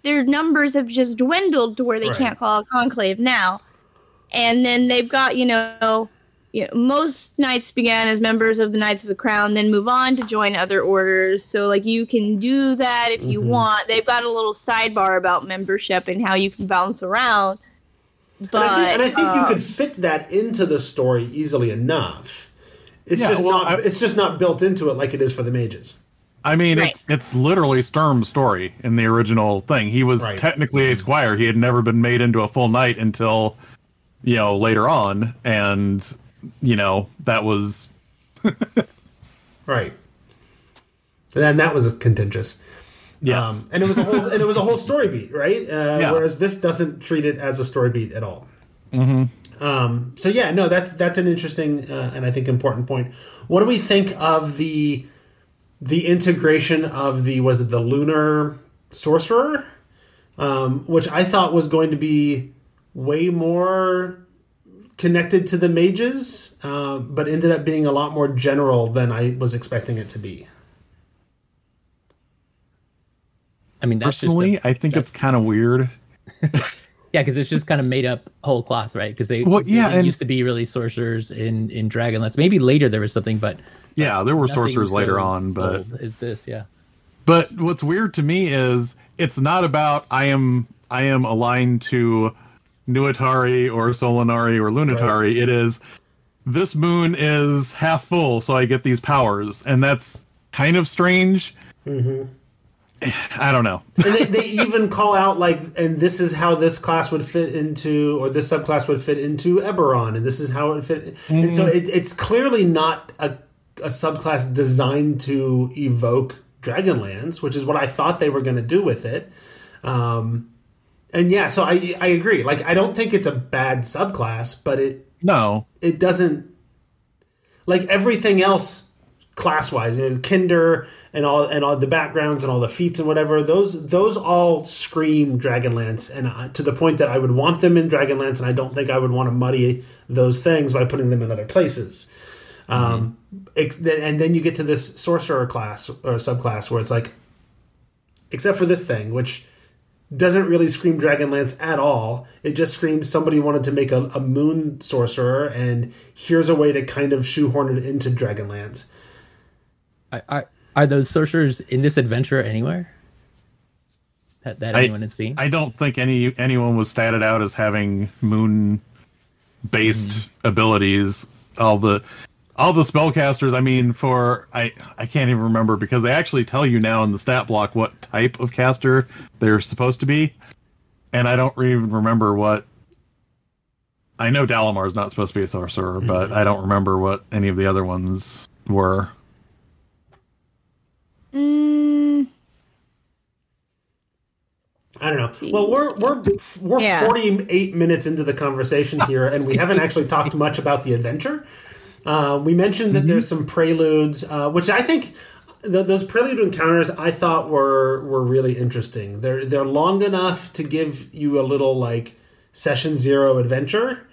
Their numbers have just dwindled to where they Right. can't call a conclave now, and then they've got you know. You know, most knights began as members of the Knights of the Crown, then move on to join other orders. So, like, you can do that if you mm-hmm. want. They've got a little sidebar about membership and how you can bounce around. But and I think, and I think you could fit that into the story easily enough. It's Yeah, just well, not. I- it's just not built into it like it is for the mages. I mean, Right. it's it's literally Sturm's story in the original thing. He was Right. technically a squire. He had never been made into a full knight until, you know, later on, and you know that was [laughs] Right. And then that was contentious. Yes. Um, and it was a whole and it was a whole story beat, right? Uh, Yeah. Whereas this doesn't treat it as a story beat at all. Mm-hmm. Um, so yeah, no, that's that's an interesting uh, and I think important point. What do we think of the the integration of the was it the lunar sorcerer, um, which I thought was going to be way more connected to the mages, uh, but ended up being a lot more general than I was expecting it to be. I mean, that's Personally, just the, I think it's kind of weird. [laughs] yeah, because it's just kind of made up whole cloth, right? Because they, Well, yeah, they and- used to be really sorcerers in in Dragonlance. Maybe later there was something, but Yeah, there were sorcerers so later on, but is this? Yeah, But what's weird to me is it's not about I am I am aligned to Nuitari or Solinari or Lunitari. It is this moon is half full, so I get these powers, and that's kind of strange. Mm-hmm. I don't know. and they, they even call out like and this is how this class would fit into or this subclass would fit into eberron and this is how it fit and so it, it's clearly not a, a subclass designed to evoke dragonlance which is what i thought they were going to do with it. Um, and yeah so i i agree. Like i don't think it's a bad subclass but it No, it doesn't like everything else class wise you know, kender and all and all the backgrounds and all the feats and whatever those those all scream dragonlance and to the point that i would want them in dragonlance and i don't think i would want to muddy those things by putting them in other places um ex- and then you get to this sorcerer class or subclass where it's like except for this thing which doesn't really scream Dragonlance at all. It just screams somebody wanted to make a, a moon sorcerer, and here's a way to kind of shoehorn it into Dragonlance. are, are those sorcerers in this adventure anywhere that, that I- anyone has seen? I don't think any anyone was statted out as having moon based hmm. abilities. All the all the spellcasters, I mean, for I I can't even remember because they actually tell you now in the stat block what type of caster they're supposed to be, and I don't even remember what. I know Dalamar is not supposed to be a sorcerer, but hmm. I don't remember what any of the other ones were. Mm, I don't know. Well, we're we're we're Yeah. 48 minutes into the conversation here, and we haven't actually talked much about the adventure. Uh, we mentioned that there's some preludes, uh, which I think th- those prelude encounters I thought were were really interesting. They're they're long enough to give you a little like session zero adventure,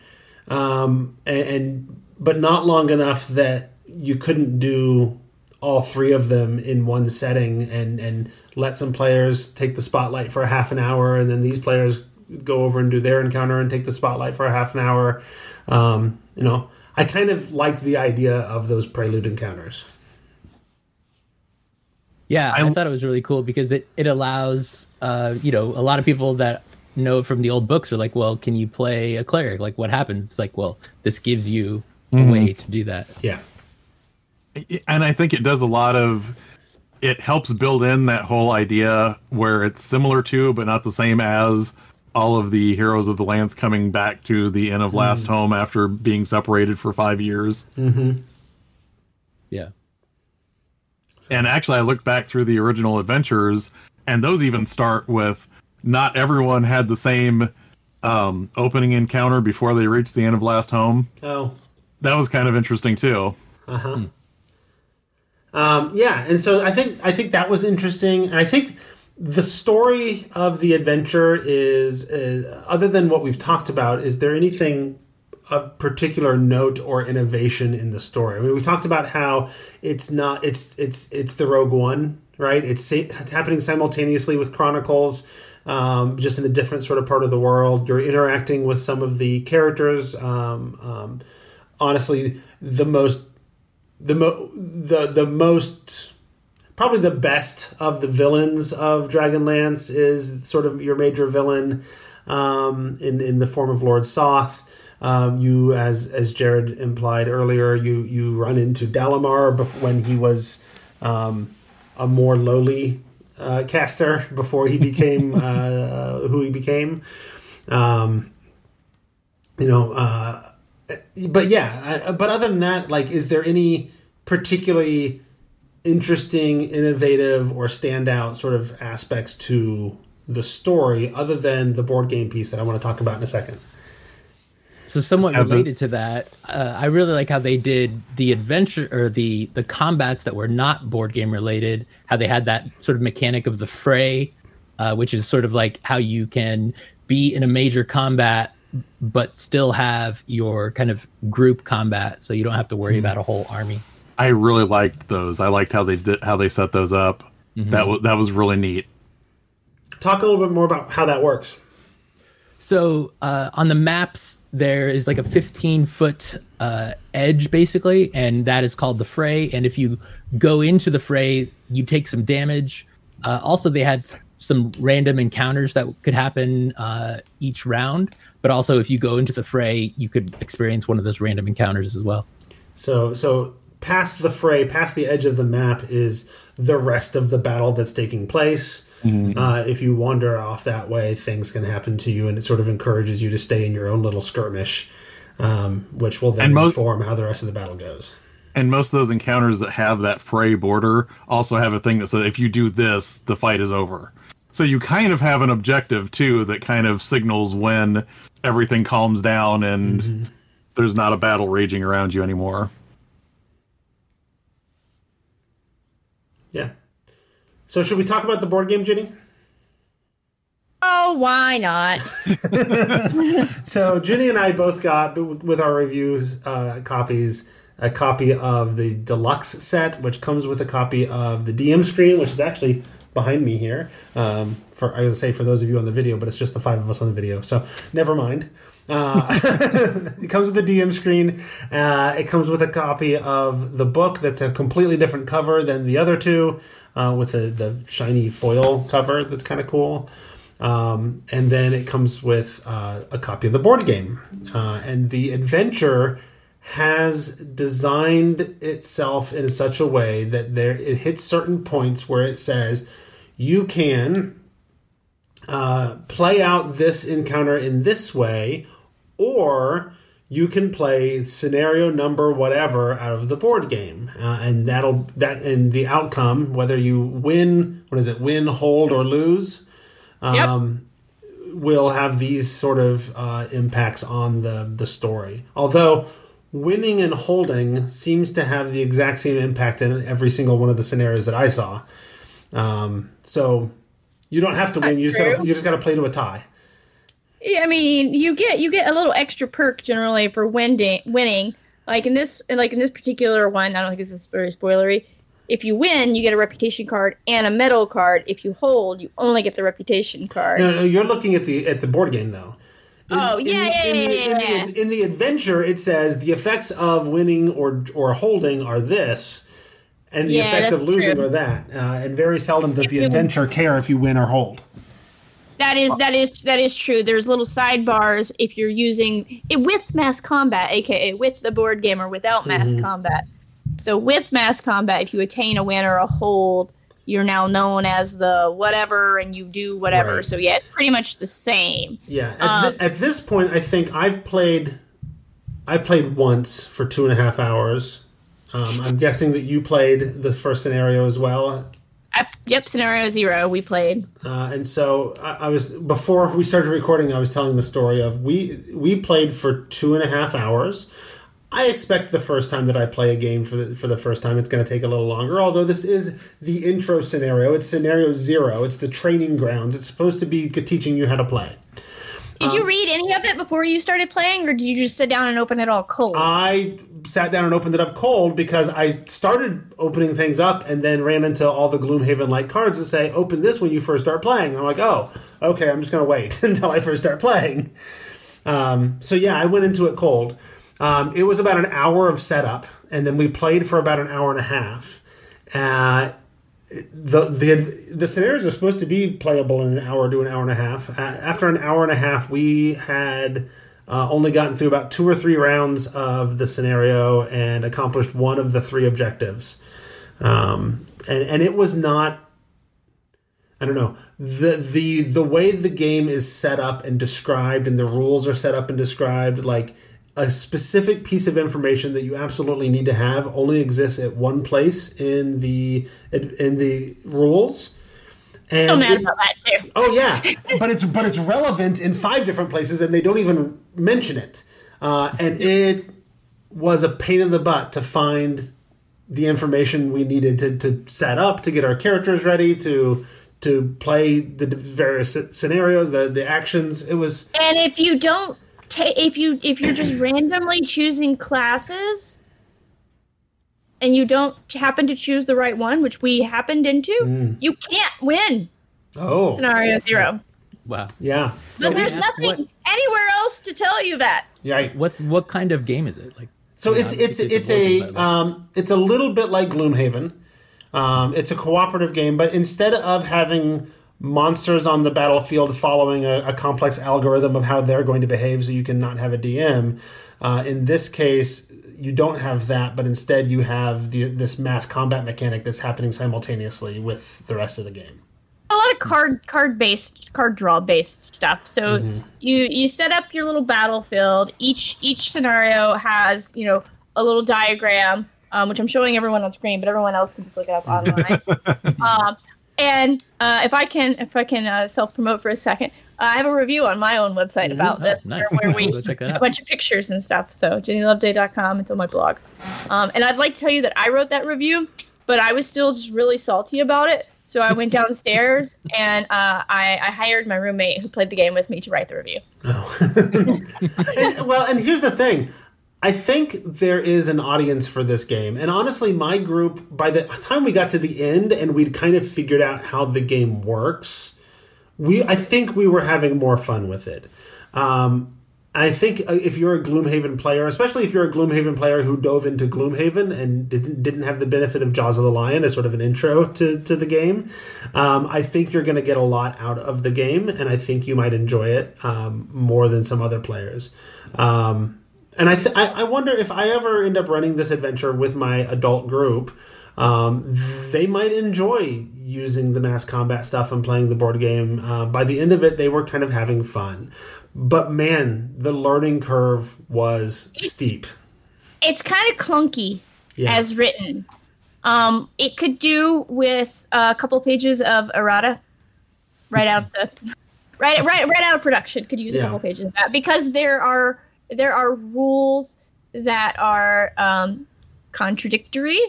um, and, and but not long enough that you couldn't do all three of them in one setting and and let some players take the spotlight for a half an hour and then these players go over and do their encounter and take the spotlight for a half an hour um, you know i kind of like the idea of those prelude encounters Yeah, I, I- thought it was really cool because it it allows uh, you know a lot of people that know it from the old books are like, well, can you play a cleric? Like, what happens? It's like, well, this gives you a way to do that. Yeah. And I think it does a lot of it helps build in that whole idea where it's similar to but not the same as all of the heroes of the lance coming back to the inn of last mm. home after being separated for five years. Mm-hmm. Yeah. and actually i looked back through the original adventures and those even start with not everyone had the same um, opening encounter before they reached the Inn of last home. Oh. that was kind of interesting too uh-huh. hmm. Um, yeah, and so I think I think that was interesting, and I think the story of the adventure is, uh, other than what we've talked about. Is there anything of particular note or innovation in the story? I mean, we talked about how it's not it's it's it's the Rogue One, right? It's, it's happening simultaneously with Chronicles. Um, just in a different sort of part of the world, you're interacting with some of the characters. Um, um, honestly, the most the mo- the the most probably the best of the villains of Dragonlance is sort of your major villain um, in in the form of Lord Soth. Um, you, as as Jared implied earlier, you you run into Dalamar when he was um, a more lowly uh, caster before he became [laughs] uh, who he became. Um, you know, uh, but yeah, I, but other than that, like, is there any particularly interesting, innovative, or standout sort of aspects to the story other than the board game piece that I want to talk about in a second? So somewhat Seven. related to that, uh, I really like how they did the adventure or the the combats that were not board game related. How they had that sort of mechanic of the fray, uh, which is sort of like how you can be in a major combat but still have your kind of group combat, so you don't have to worry about a whole army. I really liked those. I liked how they did how they set those up. That was that was really neat. Talk a little bit more about how that works. So uh, on the maps, there is like a 15 foot uh, edge basically, and that is called the fray. And if you go into the fray, you take some damage. Uh, also, they had some random encounters that could happen uh, each round. But also, if you go into the fray, you could experience one of those random encounters as well. So so past the fray, past the edge of the map is the rest of the battle that's taking place. Uh, if you wander off that way, things can happen to you, and it sort of encourages you to stay in your own little skirmish, um, which will then And most- inform how the rest of the battle goes. And most of those encounters that have that fray border also have a thing that says if you do this, the fight is over. So you kind of have an objective too that kind of signals when everything calms down and there's not a battle raging around you anymore. Yeah. So should we talk about the board game, Ginny? Oh, why not? [laughs] So Ginny and I both got with our reviews uh, copies a copy of the deluxe set, which comes with a copy of the DM screen, which is actually behind me here. Um, for I would say for those of you on the video, but it's just the five of us on the video, so never mind. Uh, [laughs] it comes with a DM screen. Uh, it comes with a copy of the book that's a completely different cover than the other two, uh, with the, the shiny foil cover that's kind of cool. Um, and then it comes with uh, a copy of the board game. Uh, and the adventure has designed itself in such a way that there it hits certain points where it says you can uh, play out this encounter in this way, or you can play scenario number whatever out of the board game, uh, and that'll that and the outcome, whether you win, what is it, win, hold, or lose, um, will have these sort of uh, impacts on the the story. Although winning and holding seems to have the exact same impact in every single one of the scenarios that I saw. Um, so you don't have to win. You just gotta, you just got to play to a tie. Yeah, I mean, you get you get a little extra perk generally for winning. Winning, like in this, like in this particular one, I don't think this is very spoilery. If you win, you get a reputation card and a medal card. If you hold, you only get the reputation card. No, no, you're looking at the at the board game though. In- Oh, in yeah, the- yeah, in the, yeah, in the- yeah, in the adventure, it says the effects of winning or or holding are this, and the Yeah, effects of losing true. are that. Uh, and very seldom does the adventure care if you win or hold. That is that is that is true. There's little sidebars if you're using it with mass combat, aka with the board game or without mass Mm-hmm. combat. So with mass combat, if you attain a win or a hold, you're now known as the whatever, and you do whatever. Right. So yeah, it's pretty much the same. Yeah. At, Um, thi- at this point, I think I've played. I played once for two and a half hours. Um, I'm guessing that you played the first scenario as well. I, yep, scenario zero we played. Uh, and so I, I was before we started recording. I was telling the story of we we played for two and a half hours. I expect the first time that I play a game for the, for the first time, it's going to take a little longer. Although this is the intro scenario, it's scenario zero. It's the training grounds. It's supposed to be teaching you how to play. Did Um, you read any of it before you started playing, or did you just sit down and open it all cold? I sat down and opened it up cold because I started opening things up and then ran into all the Gloomhaven like cards that say open this when you first start playing. And I'm like, oh, okay, I'm just gonna wait [laughs] until I first start playing. Um, so yeah, I went into it cold. Um, it was about an hour of setup, and then we played for about an hour and a half. Uh, the the the scenarios are supposed to be playable in an hour to an hour and a half. After an hour and a half, we had uh, only gotten through about two or three rounds of the scenario and accomplished one of the three objectives. Um, and and it was not. I don't know the the the way the game is set up and described, and the rules are set up and described like. A specific piece of information that you absolutely need to have only exists at one place in the in the rules. And so mad it- about that too. Oh yeah, but it's but it's relevant in five different places, and they don't even mention it. Uh, and it was a pain in the butt to find the information we needed to, to set up to get our characters ready to to play the various scenarios, the the actions. It was And if you don't take, if you if you're just randomly choosing classes, and you don't happen to choose the right one, which we happened into, Mm. you can't win. oh Scenario zero. Wow. yeah. So But there's nothing what- anywhere else to tell you that. yeah. What's what kind of game is it? Like So it's Yeah, it's it's it's a a board game, um, it's a little bit like Gloomhaven. Um, it's a cooperative game, but instead of having monsters on the battlefield following a, a complex algorithm of how they're going to behave, so you can not have a DM. Uh, in this case, you don't have that, but instead you have the, this mass combat mechanic that's happening simultaneously with the rest of the game. a lot of card card based card draw based stuff so you you set up your little battlefield each each scenario has you know a little diagram um, which i'm showing everyone on screen but everyone else can just look it up [laughs] online um, and uh, if i can if i can uh, self promote for a second uh, i have a review on my own website about Oh, this nice. where, where we [laughs] Go check that a bunch of pictures and stuff so ginnyloveday.com it's on my blog um, and i'd like to tell you that i wrote that review but i was still just really salty about it so I went downstairs [laughs] and uh, I, I hired my roommate who played the game with me to write the review. And- [laughs] well, and here's the thing. I think there is an audience for this game. And honestly, my group, by the time we got to the end and we'd kind of figured out how the game works, we I think we were having more fun with it. Um, I think uh, if you're a Gloomhaven player, especially if you're a Gloomhaven player who dove into Gloomhaven and didn't, didn't have the benefit of Jaws of the Lion as sort of an intro to, to the game, um, I think you're going to get a lot out of the game, and I think you might enjoy it um, more than some other players. Um, and I, th- I I wonder if I ever end up running this adventure with my adult group, um, they might enjoy using the mass combat stuff and playing the board game. Uh, by the end of it, they were kind of having fun. But man, the learning curve was steep. It's kind of clunky Yeah. as written. Um, it could do with a couple pages of errata right out of the right right right out of production. Could use a Yeah. couple pages of that because there are there are rules that are um, contradictory.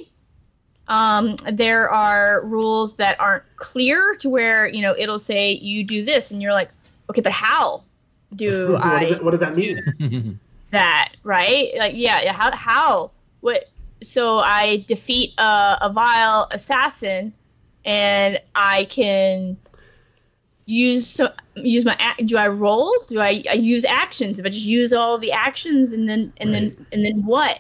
Um, there are rules that aren't clear to where you know it'll say you do this and you're like, okay, but how do [laughs] what, I does it, what does that mean? [laughs] that right like yeah yeah how how what so i defeat a, a vile assassin and i can use so use my do i roll do i, I use actions if i just use all the actions and then and then and then what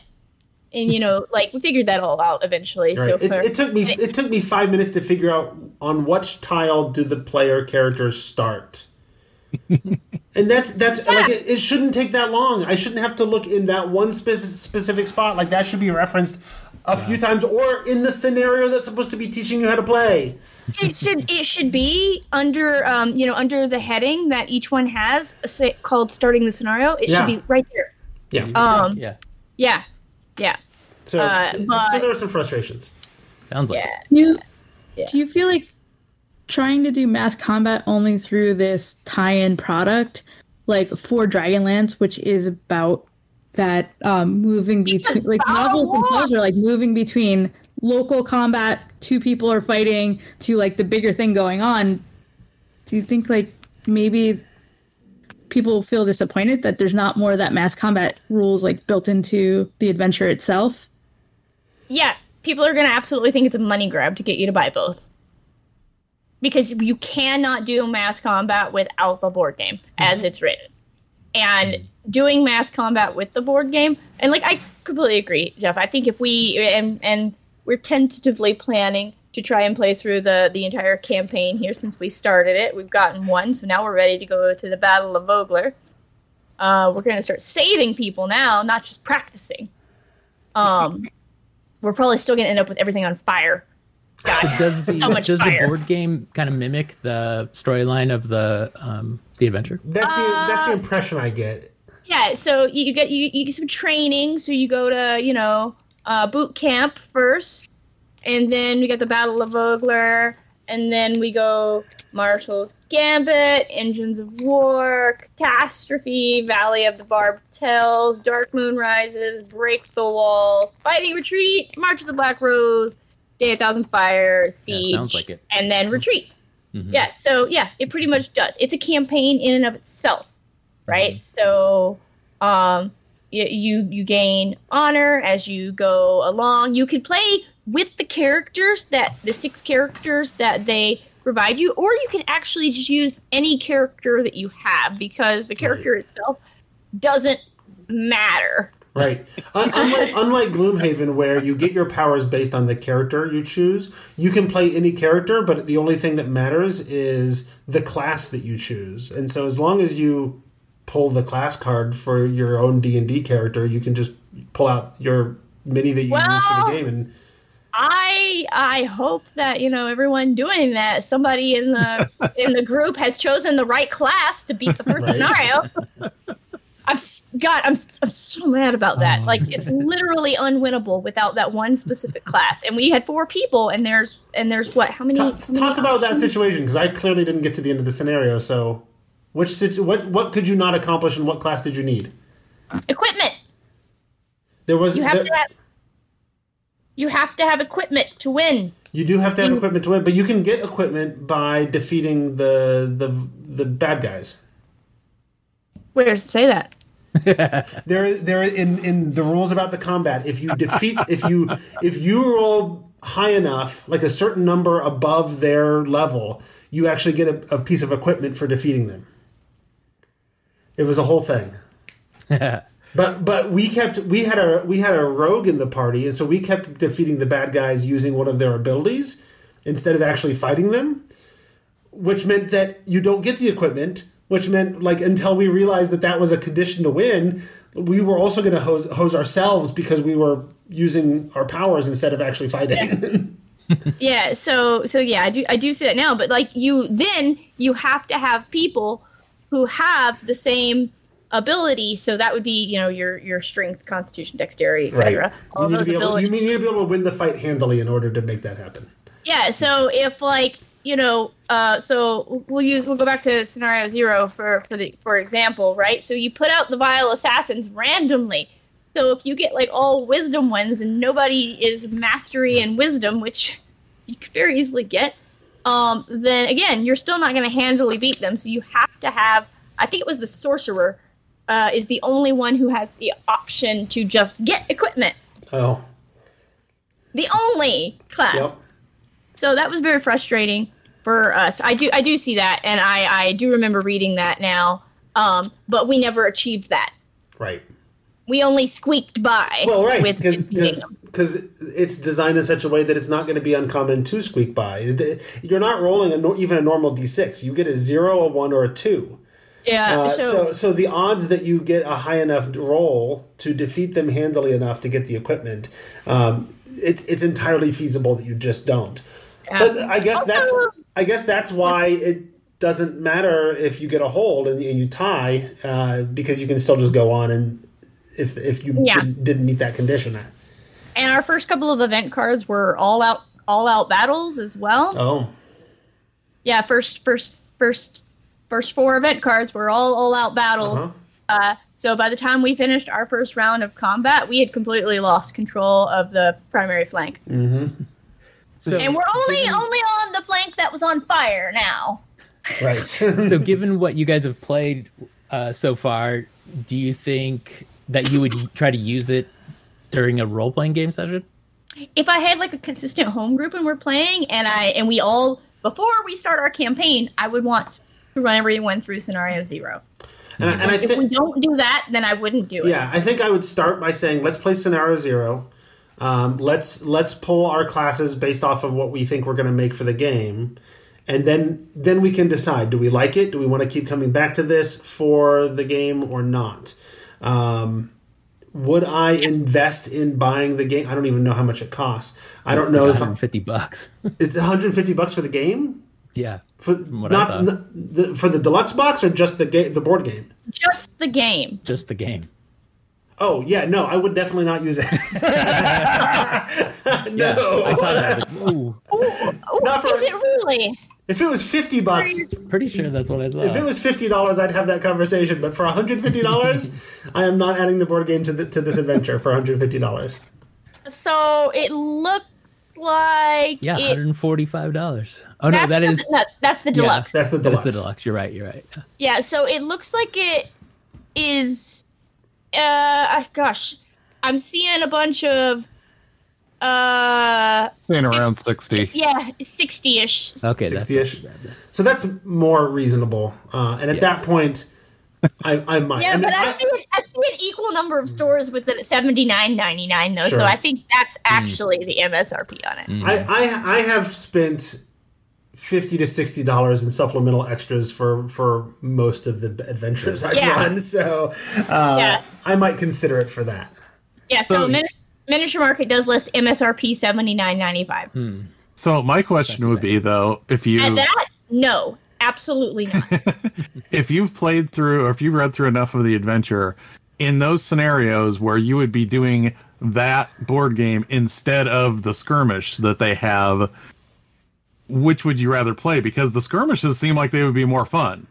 and you know, like we figured that all out eventually. So Right. It, for, it took me it took me five minutes to figure out on which tile do the player characters start. [laughs] and that's that's like it, it shouldn't take that long. I shouldn't have to look in that one spe- specific spot. Like that should be referenced a few times, or in the scenario that's supposed to be teaching you how to play. It should it should be under um, you know under the heading that each one has say, called starting the scenario. It Yeah. should be right there. Yeah. Um, yeah, yeah, yeah, so uh, so there were some frustrations. sounds like yeah. You Yeah. do you feel like trying to do mass combat only through this tie-in product, like for Dragonlance, which is about that um, moving between like about a novels war. themselves are like moving between local combat, two people are fighting, to like the bigger thing going on. Do you think like maybe people feel disappointed that there's not more of that mass combat rules like built into the adventure itself? yeah, people are going to absolutely think it's a money grab to get you to buy both. Because you cannot do mass combat without the board game as mm-hmm. it's written. And doing mass combat with the board game, and like I completely agree, Jeff. I think if we and and we're tentatively planning to try and play through the the entire campaign here since we started it. We've gotten one, so now we're ready to go to the Battle of Vogler. Uh, we're going to start saving people now, not just practicing. Um, we're probably still going to end up with everything on fire. God, does the, so much does fire. the board game kind of mimic the storyline of the um, the adventure? That's the that's Uh, the impression I get. Yeah, so you, you get you, you get some training. So you go to you know uh, boot camp first, and then we get the Battle of Vogler, and then we go Marshall's Gambit, Engines of War, Catastrophe, Valley of the Barbed Tales, Dark Moon Rises, Break the Wall, Fighting Retreat, March of the Black Rose, Day of Thousand Fires, Siege, sounds like it. and then Retreat. Mhm. Yeah, so yeah, it pretty much does. It's a campaign in and of itself, right? So, um, you, you you gain honor as you go along. You can play with the characters that the six characters that they provide you, or you can actually just use any character that you have because the character itself doesn't matter. Right. [laughs] Unlike, unlike Gloomhaven, where you get your powers based on the character you choose, you can play any character, but the only thing that matters is the class that you choose. And so, as long as you pull the class card for your own D and D character, you can just pull out your mini that you use for the game. And I I hope that you know everyone doing that. Somebody in the [laughs] in the group has chosen the right class to beat the first Right. scenario. I'm God. I'm I'm so mad about that. Oh. Like it's literally unwinnable without that one specific class. And we had four people, and there's and there's what? How many? talk, how many talk about that situation because I clearly didn't get to the end of the scenario. So, which what what could you not accomplish, and what class did you need? equipment. There was You have there- to have. You have to have equipment to win. You do have to have You- equipment to win, but you can get equipment by defeating the the the bad guys. Where does it say that? [laughs] There, there in in the rules about the combat. If you defeat, if you if you roll high enough, like a certain number above their level, you actually get a, a piece of equipment for defeating them. It was a whole thing. [laughs] But but we kept we had a we had a rogue in the party, and so we kept defeating the bad guys using one of their abilities instead of actually fighting them, which meant that you don't get the equipment. Which meant like until we realized that that was a condition to win, we were also going to hose, hose ourselves because we were using our powers instead of actually fighting. [laughs] yeah so so yeah i do i do see that now but like you then you have to have people who have the same ability so that would be you know your your strength constitution dexterity etc all You need, to those be able, abilities you need to be able to win the fight handily in order to make that happen. yeah so if like you know uh so we'll use we'll go back to scenario zero for for the for example right? So you put out the vile assassins randomly. So if you get like all wisdom ones and nobody is mastery and wisdom which you could very easily get um then again you're still not going to handily beat them so you have to have i think it was the sorcerer uh, is the only one who has the option to just get equipment Oh, the only class yep. so that was very frustrating for us. I do I do see that, and I I do remember reading that now. Um, but we never achieved that. Right. We only squeaked by. Well, right, because because it's designed in such a way that it's not going to be uncommon to squeak by. You're not rolling a, even a normal d6. You get a zero, a one, or a two. yeah. Uh, so, so, so the odds that you get a high enough roll to defeat them handily enough to get the equipment, um, it's it's entirely feasible that you just don't. But I guess that's I guess that's why it doesn't matter if you get a hold and, and you tie uh, because you can still just go on and if if you Yeah. didn't, didn't meet that condition. and our first couple of event cards were all out all out battles as well. Oh, Yeah, first first first first four event cards were all all out battles. Uh-huh. Uh, so by the time we finished our first round of combat, we had completely lost control of the primary flank, So, and we're only only on the flank that was on fire now. right. [laughs] so [laughs] given what you guys have played uh, so far, do you think that you would try to use it during a role playing game session? If I had like a consistent home group and we're playing, and I and we all before we start our campaign, I would want to run everyone through scenario zero. and, I, and I If we don't do that, then I wouldn't do it. yeah, I think I would start by saying let's play scenario zero. Um, let's let's pull our classes based off of what we think we're going to make for the game, and then then we can decide: do we like it? Do we want to keep coming back to this for the game or not? Um, would I invest in buying the game? I don't even know how much it costs. I don't It's know like if 150 bucks. [laughs] it's 150 bucks for the game. yeah. For what not n- the, for the deluxe box or just the game, the board game. Just the game. Just the game. Oh yeah, no, I would definitely not use it. [laughs] [laughs] no, I saw that. I was like, ooh, Oh, Not for- is it really? If it was fifty bucks, pretty sure that's what I saw. if it was fifty dollars, I'd have that conversation. But for one hundred fifty dollars, [laughs] I am not adding the board game to the, to this adventure for one hundred fifty dollars. So it looked like yeah, $145. Oh, no, that's that the- is. no, that's the deluxe. That's the That is deluxe. the deluxe. You're right. You're right. Yeah, so it looks like it is. Uh, gosh, I'm seeing a bunch of. Uh, Saying around 60. yeah, sixty-ish. Okay, 60-ish. not. So that's more reasonable. Uh, and at Yeah. that point, I, I might. Yeah, I mean, but I I- see it, I see an equal number of stores with it at seventy nine ninety nine though, Sure. so I think that's actually the MSRP on it. I, I I have spent fifty to sixty dollars in supplemental extras for for most of the adventures I've Yeah. run, so uh, Yeah. I might consider it for that. Yeah, so, So- Min- Miniature Market does list MSRP seventy nine ninety five. Hmm. So my question would be though, if you And that, no, absolutely not. [laughs] if you've played through or if you've read through enough of the adventure, in those scenarios where you would be doing that board game instead of the skirmish that they have, which would you rather play? Because the skirmishes seem like they would be more fun.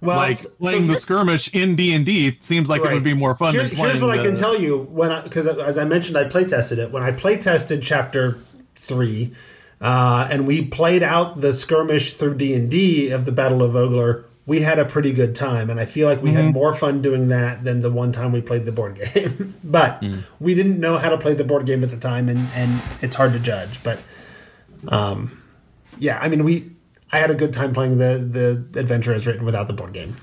Well, like so- playing so the skirmish in D and D seems like it would be more fun. Here- than playing here's what I the- can tell you when because as I mentioned, I play tested it when I play tested chapter three, uh, and we played out the skirmish through D and D of the Battle of Vogler. We had a pretty good time, and I feel like we Mm-hmm. had more fun doing that than the one time we played the board [laughs] game. but Mm. we didn't know how to play the board game at the time, and and it's hard to judge. But um, yeah, I mean, we I had a good time playing the the adventure as written without the board game.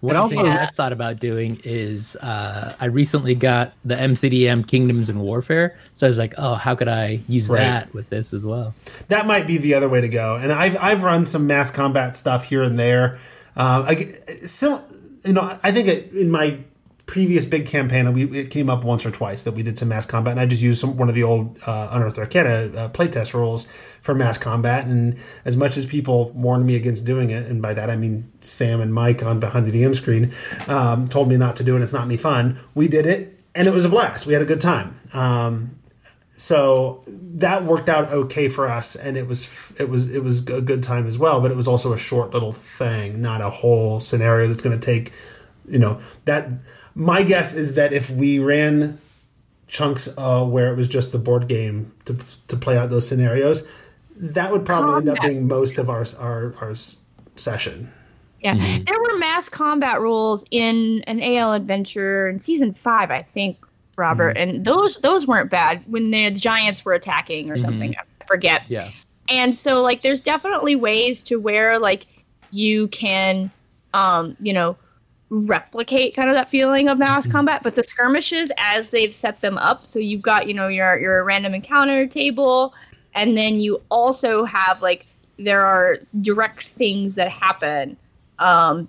One And thing also- I've thought about doing is uh, I recently got the MCDM Kingdoms and Warfare, so I was like, oh, how could I use Right. that with this as well? that might be the other way to go. And I've I've run some mass combat stuff here and there. Um, I, so you know, I think it, in my previous big campaign, we it came up once or twice that we did some mass combat, and I just used some one of the old uh, Unearthed Arcana uh, playtest rules for mass combat. And as much as people warned me against doing it, and by that I mean Sam and Mike on behind the DM screen um, told me not to do it. It's not any fun. We did it, and it was a blast. We had a good time. Um, so that worked out okay for us and it was it was it was a good time as well but it was also a short little thing not a whole scenario that's going to take you know that my guess is that if we ran chunks uh, where it was just the board game to, to play out those scenarios that would probably end up being most of our our, our session Yeah, there were mass combat rules in an AL adventure in season five, I think, Robert, and those those weren't bad when the giants were attacking or something. I forget. Yeah. And so, like, there's definitely ways to where like you can, um, you know, replicate kind of that feeling of mass combat. But the skirmishes, as they've set them up, so you've got you know your your random encounter table, and then you also have like there are direct things that happen, um,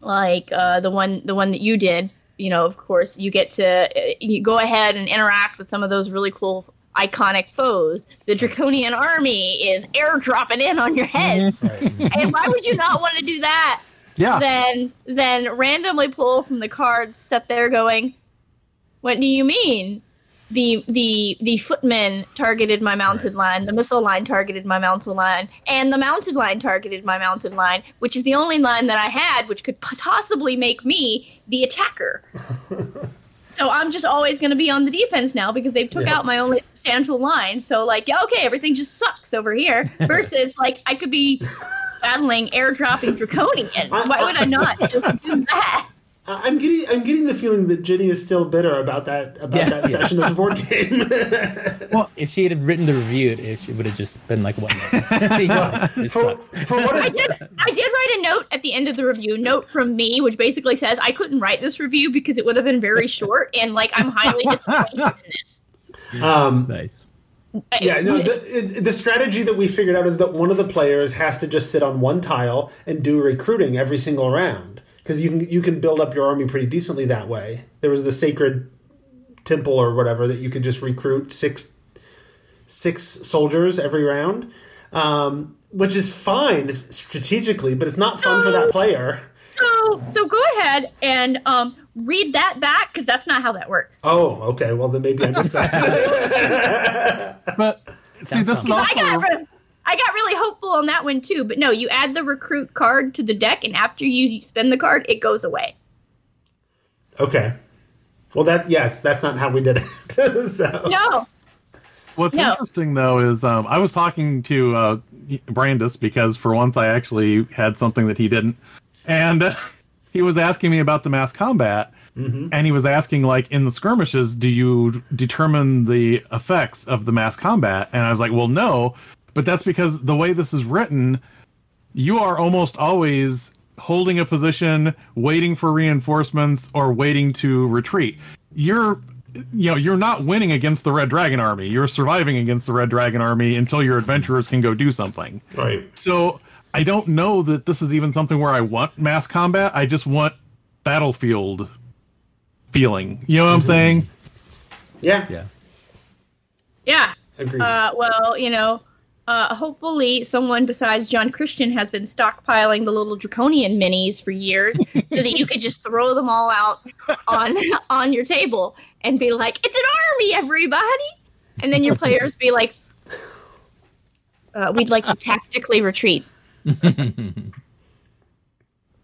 like uh, the one the one that you did. You know, of course, you get to uh, you go ahead and interact with some of those really cool iconic foes. The Draconian army is airdropping in on your head. [laughs] and why would you not want to do that? Yeah. Then then randomly pull from the cards, set there going, What do you mean? The the the footmen targeted my mounted line, the missile line targeted my mounted line, and the mounted line targeted my mounted line, which is the only line that I had which could possibly make me the attacker. [laughs] So I'm just always going to be on the defense now because they've took Yeah. out my only substantial line. So like, yeah, okay, everything just sucks over here. [laughs] Versus like, I could be battling airdropping draconians. Why would I not just do that? I- I'm getting I'm getting the feeling that Ginny is still bitter about that about Yes. that session of the board [laughs] game. Well, if she had written the review, it, it would have just been like one note. it for, sucks. for what [laughs] I did, I did write a note at the end of the review, note from me, which basically says I couldn't write this review because it would have been very short and like I'm highly disappointed in this. um, Nice. yeah, no, the, the strategy that we figured out is that one of the players has to just sit on one tile and do recruiting every single round because you can you can build up your army pretty decently that way. There was the sacred temple or whatever that you could just recruit six six soldiers every round, um, which is fine strategically, but it's not fun for that player. So, so go ahead and um, read that back because that's not how that works. Oh, okay. Well, then maybe I missed that. [laughs] But see, this is I also got, re- I got really hopeful on that one too. But no, you add the recruit card to the deck, and after you spend the card, it goes away. okay. Well, that yes, that's not how we did it. [laughs] so No, What's No. interesting though is um, I was talking to uh, Brandis because for once I actually had something that he didn't, and uh, [laughs] he was asking me about the mass combat, and he was asking like in the skirmishes, do you determine the effects of the mass combat? And I was like, well, no, but that's because the way this is written, you are almost always holding a position, waiting for reinforcements, or waiting to retreat. You're you know, you're not winning against the Red Dragon army. You're surviving against the Red Dragon army until your adventurers can go do something. right. So I don't know that this is even something where I want mass combat. I just want battlefield feeling. You know what I'm saying? Yeah. Yeah. yeah. Agreed. Uh, well, you know, uh, hopefully someone besides John Christian has been stockpiling the little draconian minis for years, so that you could just throw them all out on [laughs] on your table and be like, "It's an army, everybody!" And then your players be like, uh, "We'd like to tactically retreat." [laughs]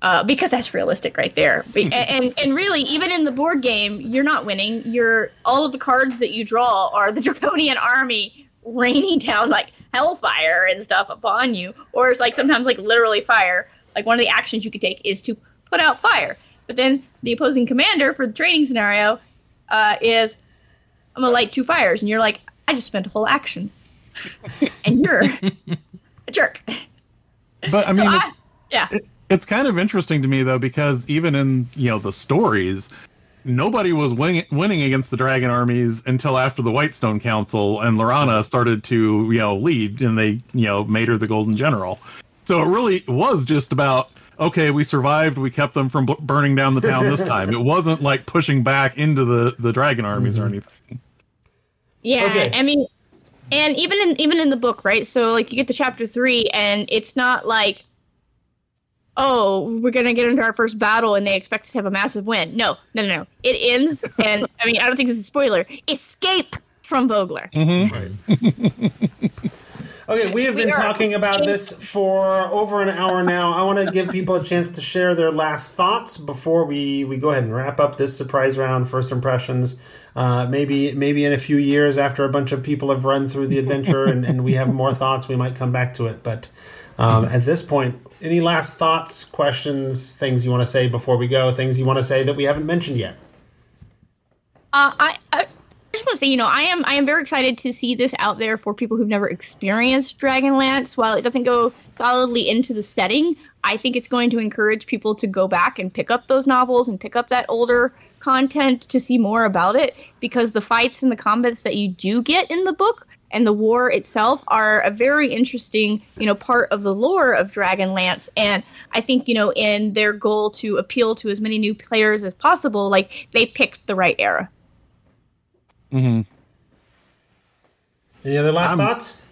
Uh, because that's realistic right there, Be- and and really, even in the board game, you're not winning. You're all of the cards that you draw are the [laughs] draconian army raining down like hellfire and stuff upon you, or it's like sometimes like literally fire. Like one of the actions you could take is to put out fire, but then the opposing commander for the training scenario uh, is I'm gonna light two fires, and you're like, I just spent a whole action, [laughs] and you're [laughs] a jerk. But I So mean, I, yeah. it's kind of interesting to me though because even in you know the stories, nobody was winning, winning against the dragon armies until after the Whitestone Council and Laurana started to you know lead, and they you know made her the Golden General. So it really was just about okay, we survived, we kept them from b- burning down the town this time. It wasn't like pushing back into the the dragon armies or mm-hmm. anything. Yeah, Okay. I mean, and even in even in the book, right? So like you get to chapter three, and it's not like, oh, we're gonna get into our first battle, and they expect us to have a massive win. No, no, no, no. It ends, [laughs] and I mean, I don't think this is a spoiler. Escape from Vogler. [laughs] Okay, we have We been are- talking about this for over an hour now. I want to give people a chance to share their last thoughts before we, we go ahead and wrap up this surprise round, first impressions. Uh, maybe maybe in a few years after a bunch of people have run through the adventure and, and we have more thoughts, we might come back to it. But um, at this point, any last thoughts, questions, things you want to say before we go, things you want to say that we haven't mentioned yet? Uh, I, I just want to say, you know, I am I am very excited to see this out there for people who've never experienced Dragonlance. While it doesn't go solidly into the setting, I think it's going to encourage people to go back and pick up those novels and pick up that older content to see more about it because the fights and the combats that you do get in the book and the war itself are a very interesting, you know, part of the lore of Dragonlance. And I think, you know, in their goal to appeal to as many new players as possible, like they picked the right era. Mm-hmm. Any other last I'm- thoughts?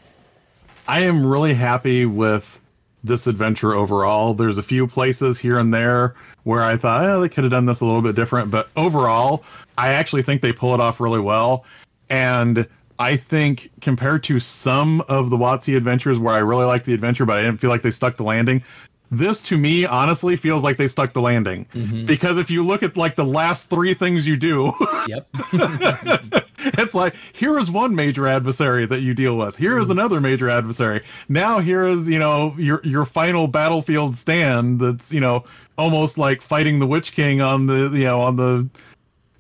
I am really happy with this adventure overall. There's a few places here and there where I thought oh, they could have done this a little bit different, but overall, I actually think they pull it off really well. And I think compared to some of the WotC adventures where I really liked the adventure, but I didn't feel like they stuck the landing, this to me honestly feels like they stuck the landing. Mm-hmm. Because if you look at like the last three things you do, Yep. [laughs] [laughs] it's like here is one major adversary that you deal with. Here is mm-hmm. another major adversary. Now here is you know your your final battlefield stand. That's you know almost like fighting the Witch King on the you know on the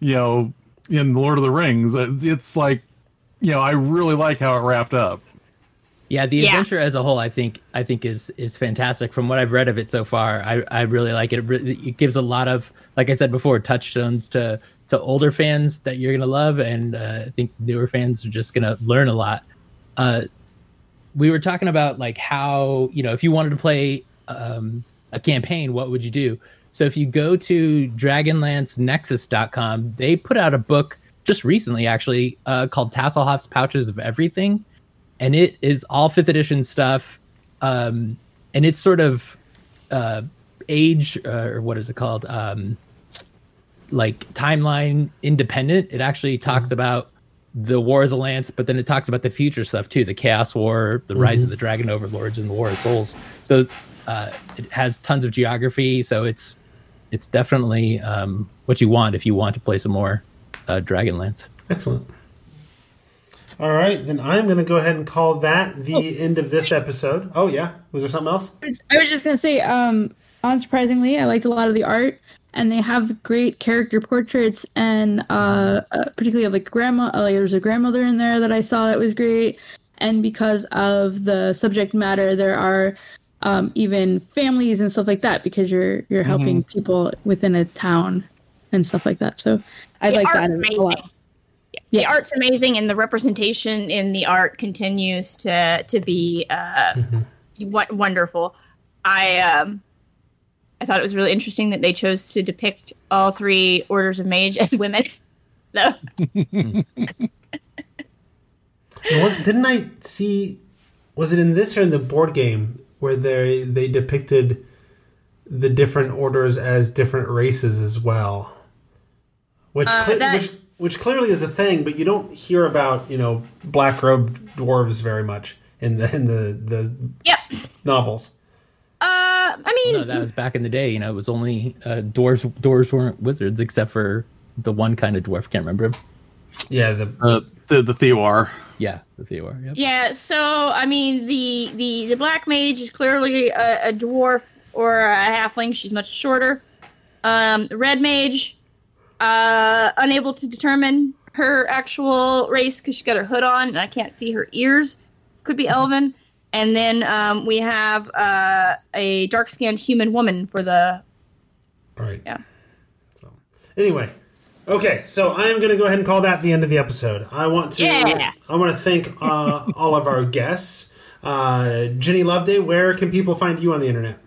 you know in Lord of the Rings. It's, it's like you know I really like how it wrapped up. Yeah, the Yeah. adventure as a whole, I think, I think is is fantastic. From what I've read of it so far, I, I really like it. It, really, it gives a lot of, like I said before, touchstones to to older fans that you're gonna love, and uh, I think newer fans are just gonna learn a lot. Uh, we were talking about like how you know if you wanted to play um, a campaign, what would you do? So if you go to DragonlanceNexus.com, they put out a book just recently, actually, uh, called Tasslehoff's Pouches of Everything. And it is all fifth edition stuff. Um and it's sort of uh age uh, or what is it called? Um like timeline independent. It actually talks about the war of the lance but then it talks about the future stuff too the chaos war the rise of the dragon overlords and the war of souls. So uh it has tons of geography. So it's it's definitely um what you want if you want to play some more uh dragonlance Excellent. All right, then I'm going to go ahead and call that the end of this episode. Oh yeah, was there something else? I was just gonna say, um, unsurprisingly, I liked a lot of the art, and they have great character portraits, and uh, uh particularly of like grandma. uh, Like there's a grandmother in there that I saw that was great, and because of the subject matter, there are um, even families and stuff like that because you're you're helping people within a town and stuff like that. So I The like that art's a amazing. lot. The Yeah. art's amazing, and the representation in the art continues to to be uh, wo- wonderful. I um, I thought it was really interesting that they chose to depict all three orders of mage as women. [laughs] Though [laughs] What, didn't I see? Was it in this or in the board game where they they depicted the different orders as different races as well? Which Uh, cle- that- which which clearly is a thing, but you don't hear about you know black robed dwarves very much in the in the the yep. novels. Uh, I mean, No, that was back in the day. You know, it was only uh, dwarves. Dwarves weren't wizards except for the one kind of dwarf. Can't remember him. Yeah, the Uh, the the Theiwar. Yeah, the Theor. Yep. Yeah, so I mean the the the black mage is clearly a, a dwarf or a halfling. She's much shorter. Um, the red mage, uh, unable to determine her actual race because she's got her hood on and I can't see her ears. Could be elven. And then um, we have uh, a dark skinned human woman for the all right. yeah. So, Anyway, okay, so I am going to go ahead and call that the end of the episode. I want to Yeah. I want to thank uh, all of our guests. Uh, Ginny Loveday, where can people find you on the internet?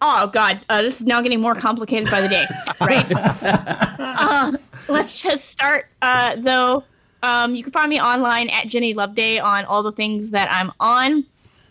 Oh God, uh, this is now getting more complicated by the day, right? [laughs] uh, let's just start uh, though. Um, you can find me online at Ginny Loveday on all the things that I'm on.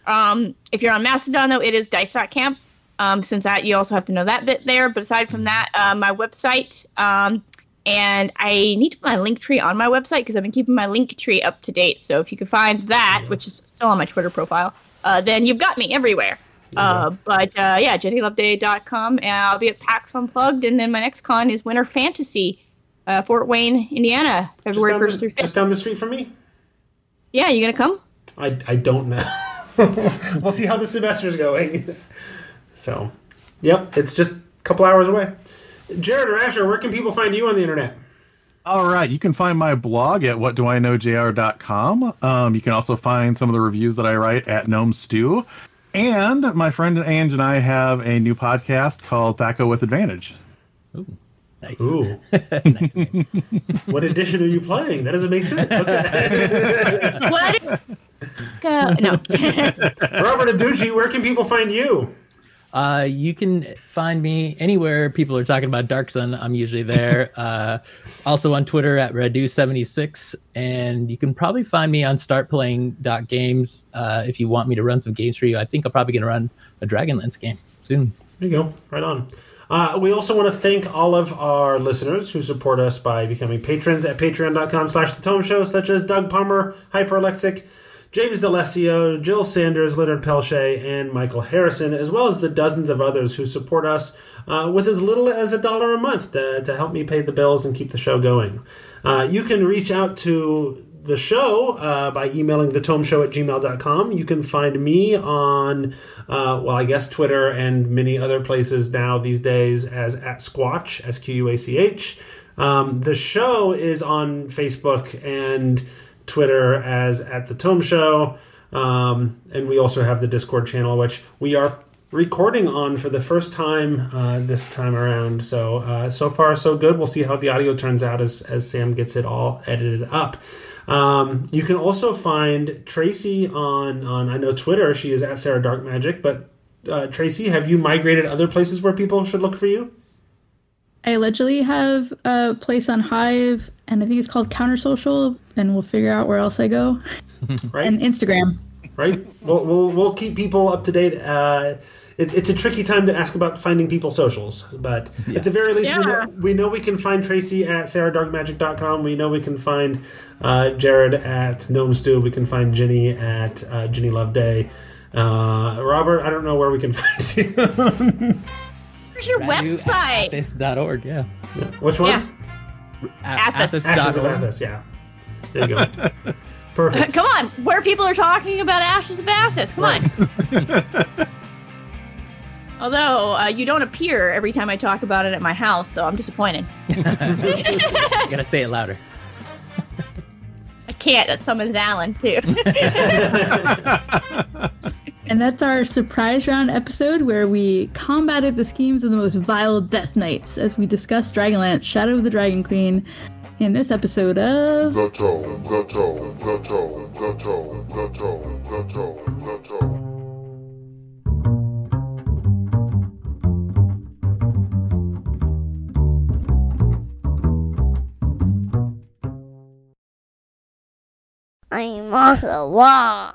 Um, if you're on Mastodon, though, it is dice.camp. Um, since that, you also have to know that bit there. But aside from that, uh, my website, um, and I need to put my link tree on my website because I've been keeping my link tree up to date. So if you can find that, which is still on my Twitter profile, uh, then you've got me everywhere. Uh, but uh, yeah, ginnyloveday.com, and I'll be at PAX Unplugged, and then my next con is Winter Fantasy, uh, Fort Wayne, Indiana, Just February down, first through the, fifth. just down the street from me? Yeah, you gonna come? I, I don't know. [laughs] we'll see how the semester's going. so, yep, it's just a couple hours away. Jared Rascher, where can people find you on the internet? All right, you can find my blog at whatdoiknowjr.com. Um, you can also find some of the reviews that I write at Gnome Stew. And my friend Ange and I have a new podcast called Thaco with Advantage. Nice. Ooh. [laughs] nice name. what edition are you playing? That doesn't make sense. Okay. [laughs] What? Go- no. [laughs] Robert Adducci, where can people find you? Uh, you can find me anywhere people are talking about Dark Sun. I'm usually there. [laughs] uh, also on Twitter at Radu76. And you can probably find me on startplaying.games uh, if you want me to run some games for you. I think I'm probably going to run a Dragonlance game soon. There you go. Right on. Uh, we also want to thank all of our listeners who support us by becoming patrons at patreon.com slash the tome show, such as Doug Palmer, Hyperlexic, James D'Alessio, Jill Sanders, Leonard Pelche, and Michael Harrison, as well as the dozens of others who support us uh, with as little as a dollar a month to, to help me pay the bills and keep the show going. Uh, you can reach out to the show uh, by emailing thetomeshow at gmail.com. You can find me on, uh, well, I guess Twitter and many other places now these days as at Squatch, S Q U A C H. Um, the show is on Facebook and Twitter as at the Tome Show. Um, and we also have the Discord channel, which we are recording on for the first time uh, this time around. So, uh, so far, so good. We'll see how the audio turns out as, as Sam gets it all edited up. Um, you can also find Tracy on, on, I know Twitter, she is at Sarah Dark Magic, but uh, Tracy, have you migrated other places where people should look for you? I allegedly have a place on Hive, and I think it's called Counter Social, and we'll figure out where else I go. [laughs] Right? And Instagram. right? We'll, we'll, we'll keep people up to date. Uh, it, it's a tricky time to ask about finding people socials, but at the very least, we, know, we know we can find Tracy at sarahdarkmagic.com. We know we can find uh, Jared at Gnome Stew. We can find Ginny at uh, Ginny Loveday. Uh, Robert, I don't know where we can [laughs] find you. Where's your website? Athas.org, yeah. Which one? Yeah. A- Athas. Ashes of Athas.org. Athas, yeah. There you go. [laughs] Perfect. Come on, where people are talking about Ashes of Ashes. Come on. [laughs] Although uh, you don't appear every time I talk about it at my house, so I'm disappointed. [laughs] You gotta say it louder. I can't. That summons Alan too. And that's our surprise round episode where we combated the schemes of the most vile Death Knights as we discussed Dragonlance Shadow of the Dragon Queen in this episode of. I'm on the wall.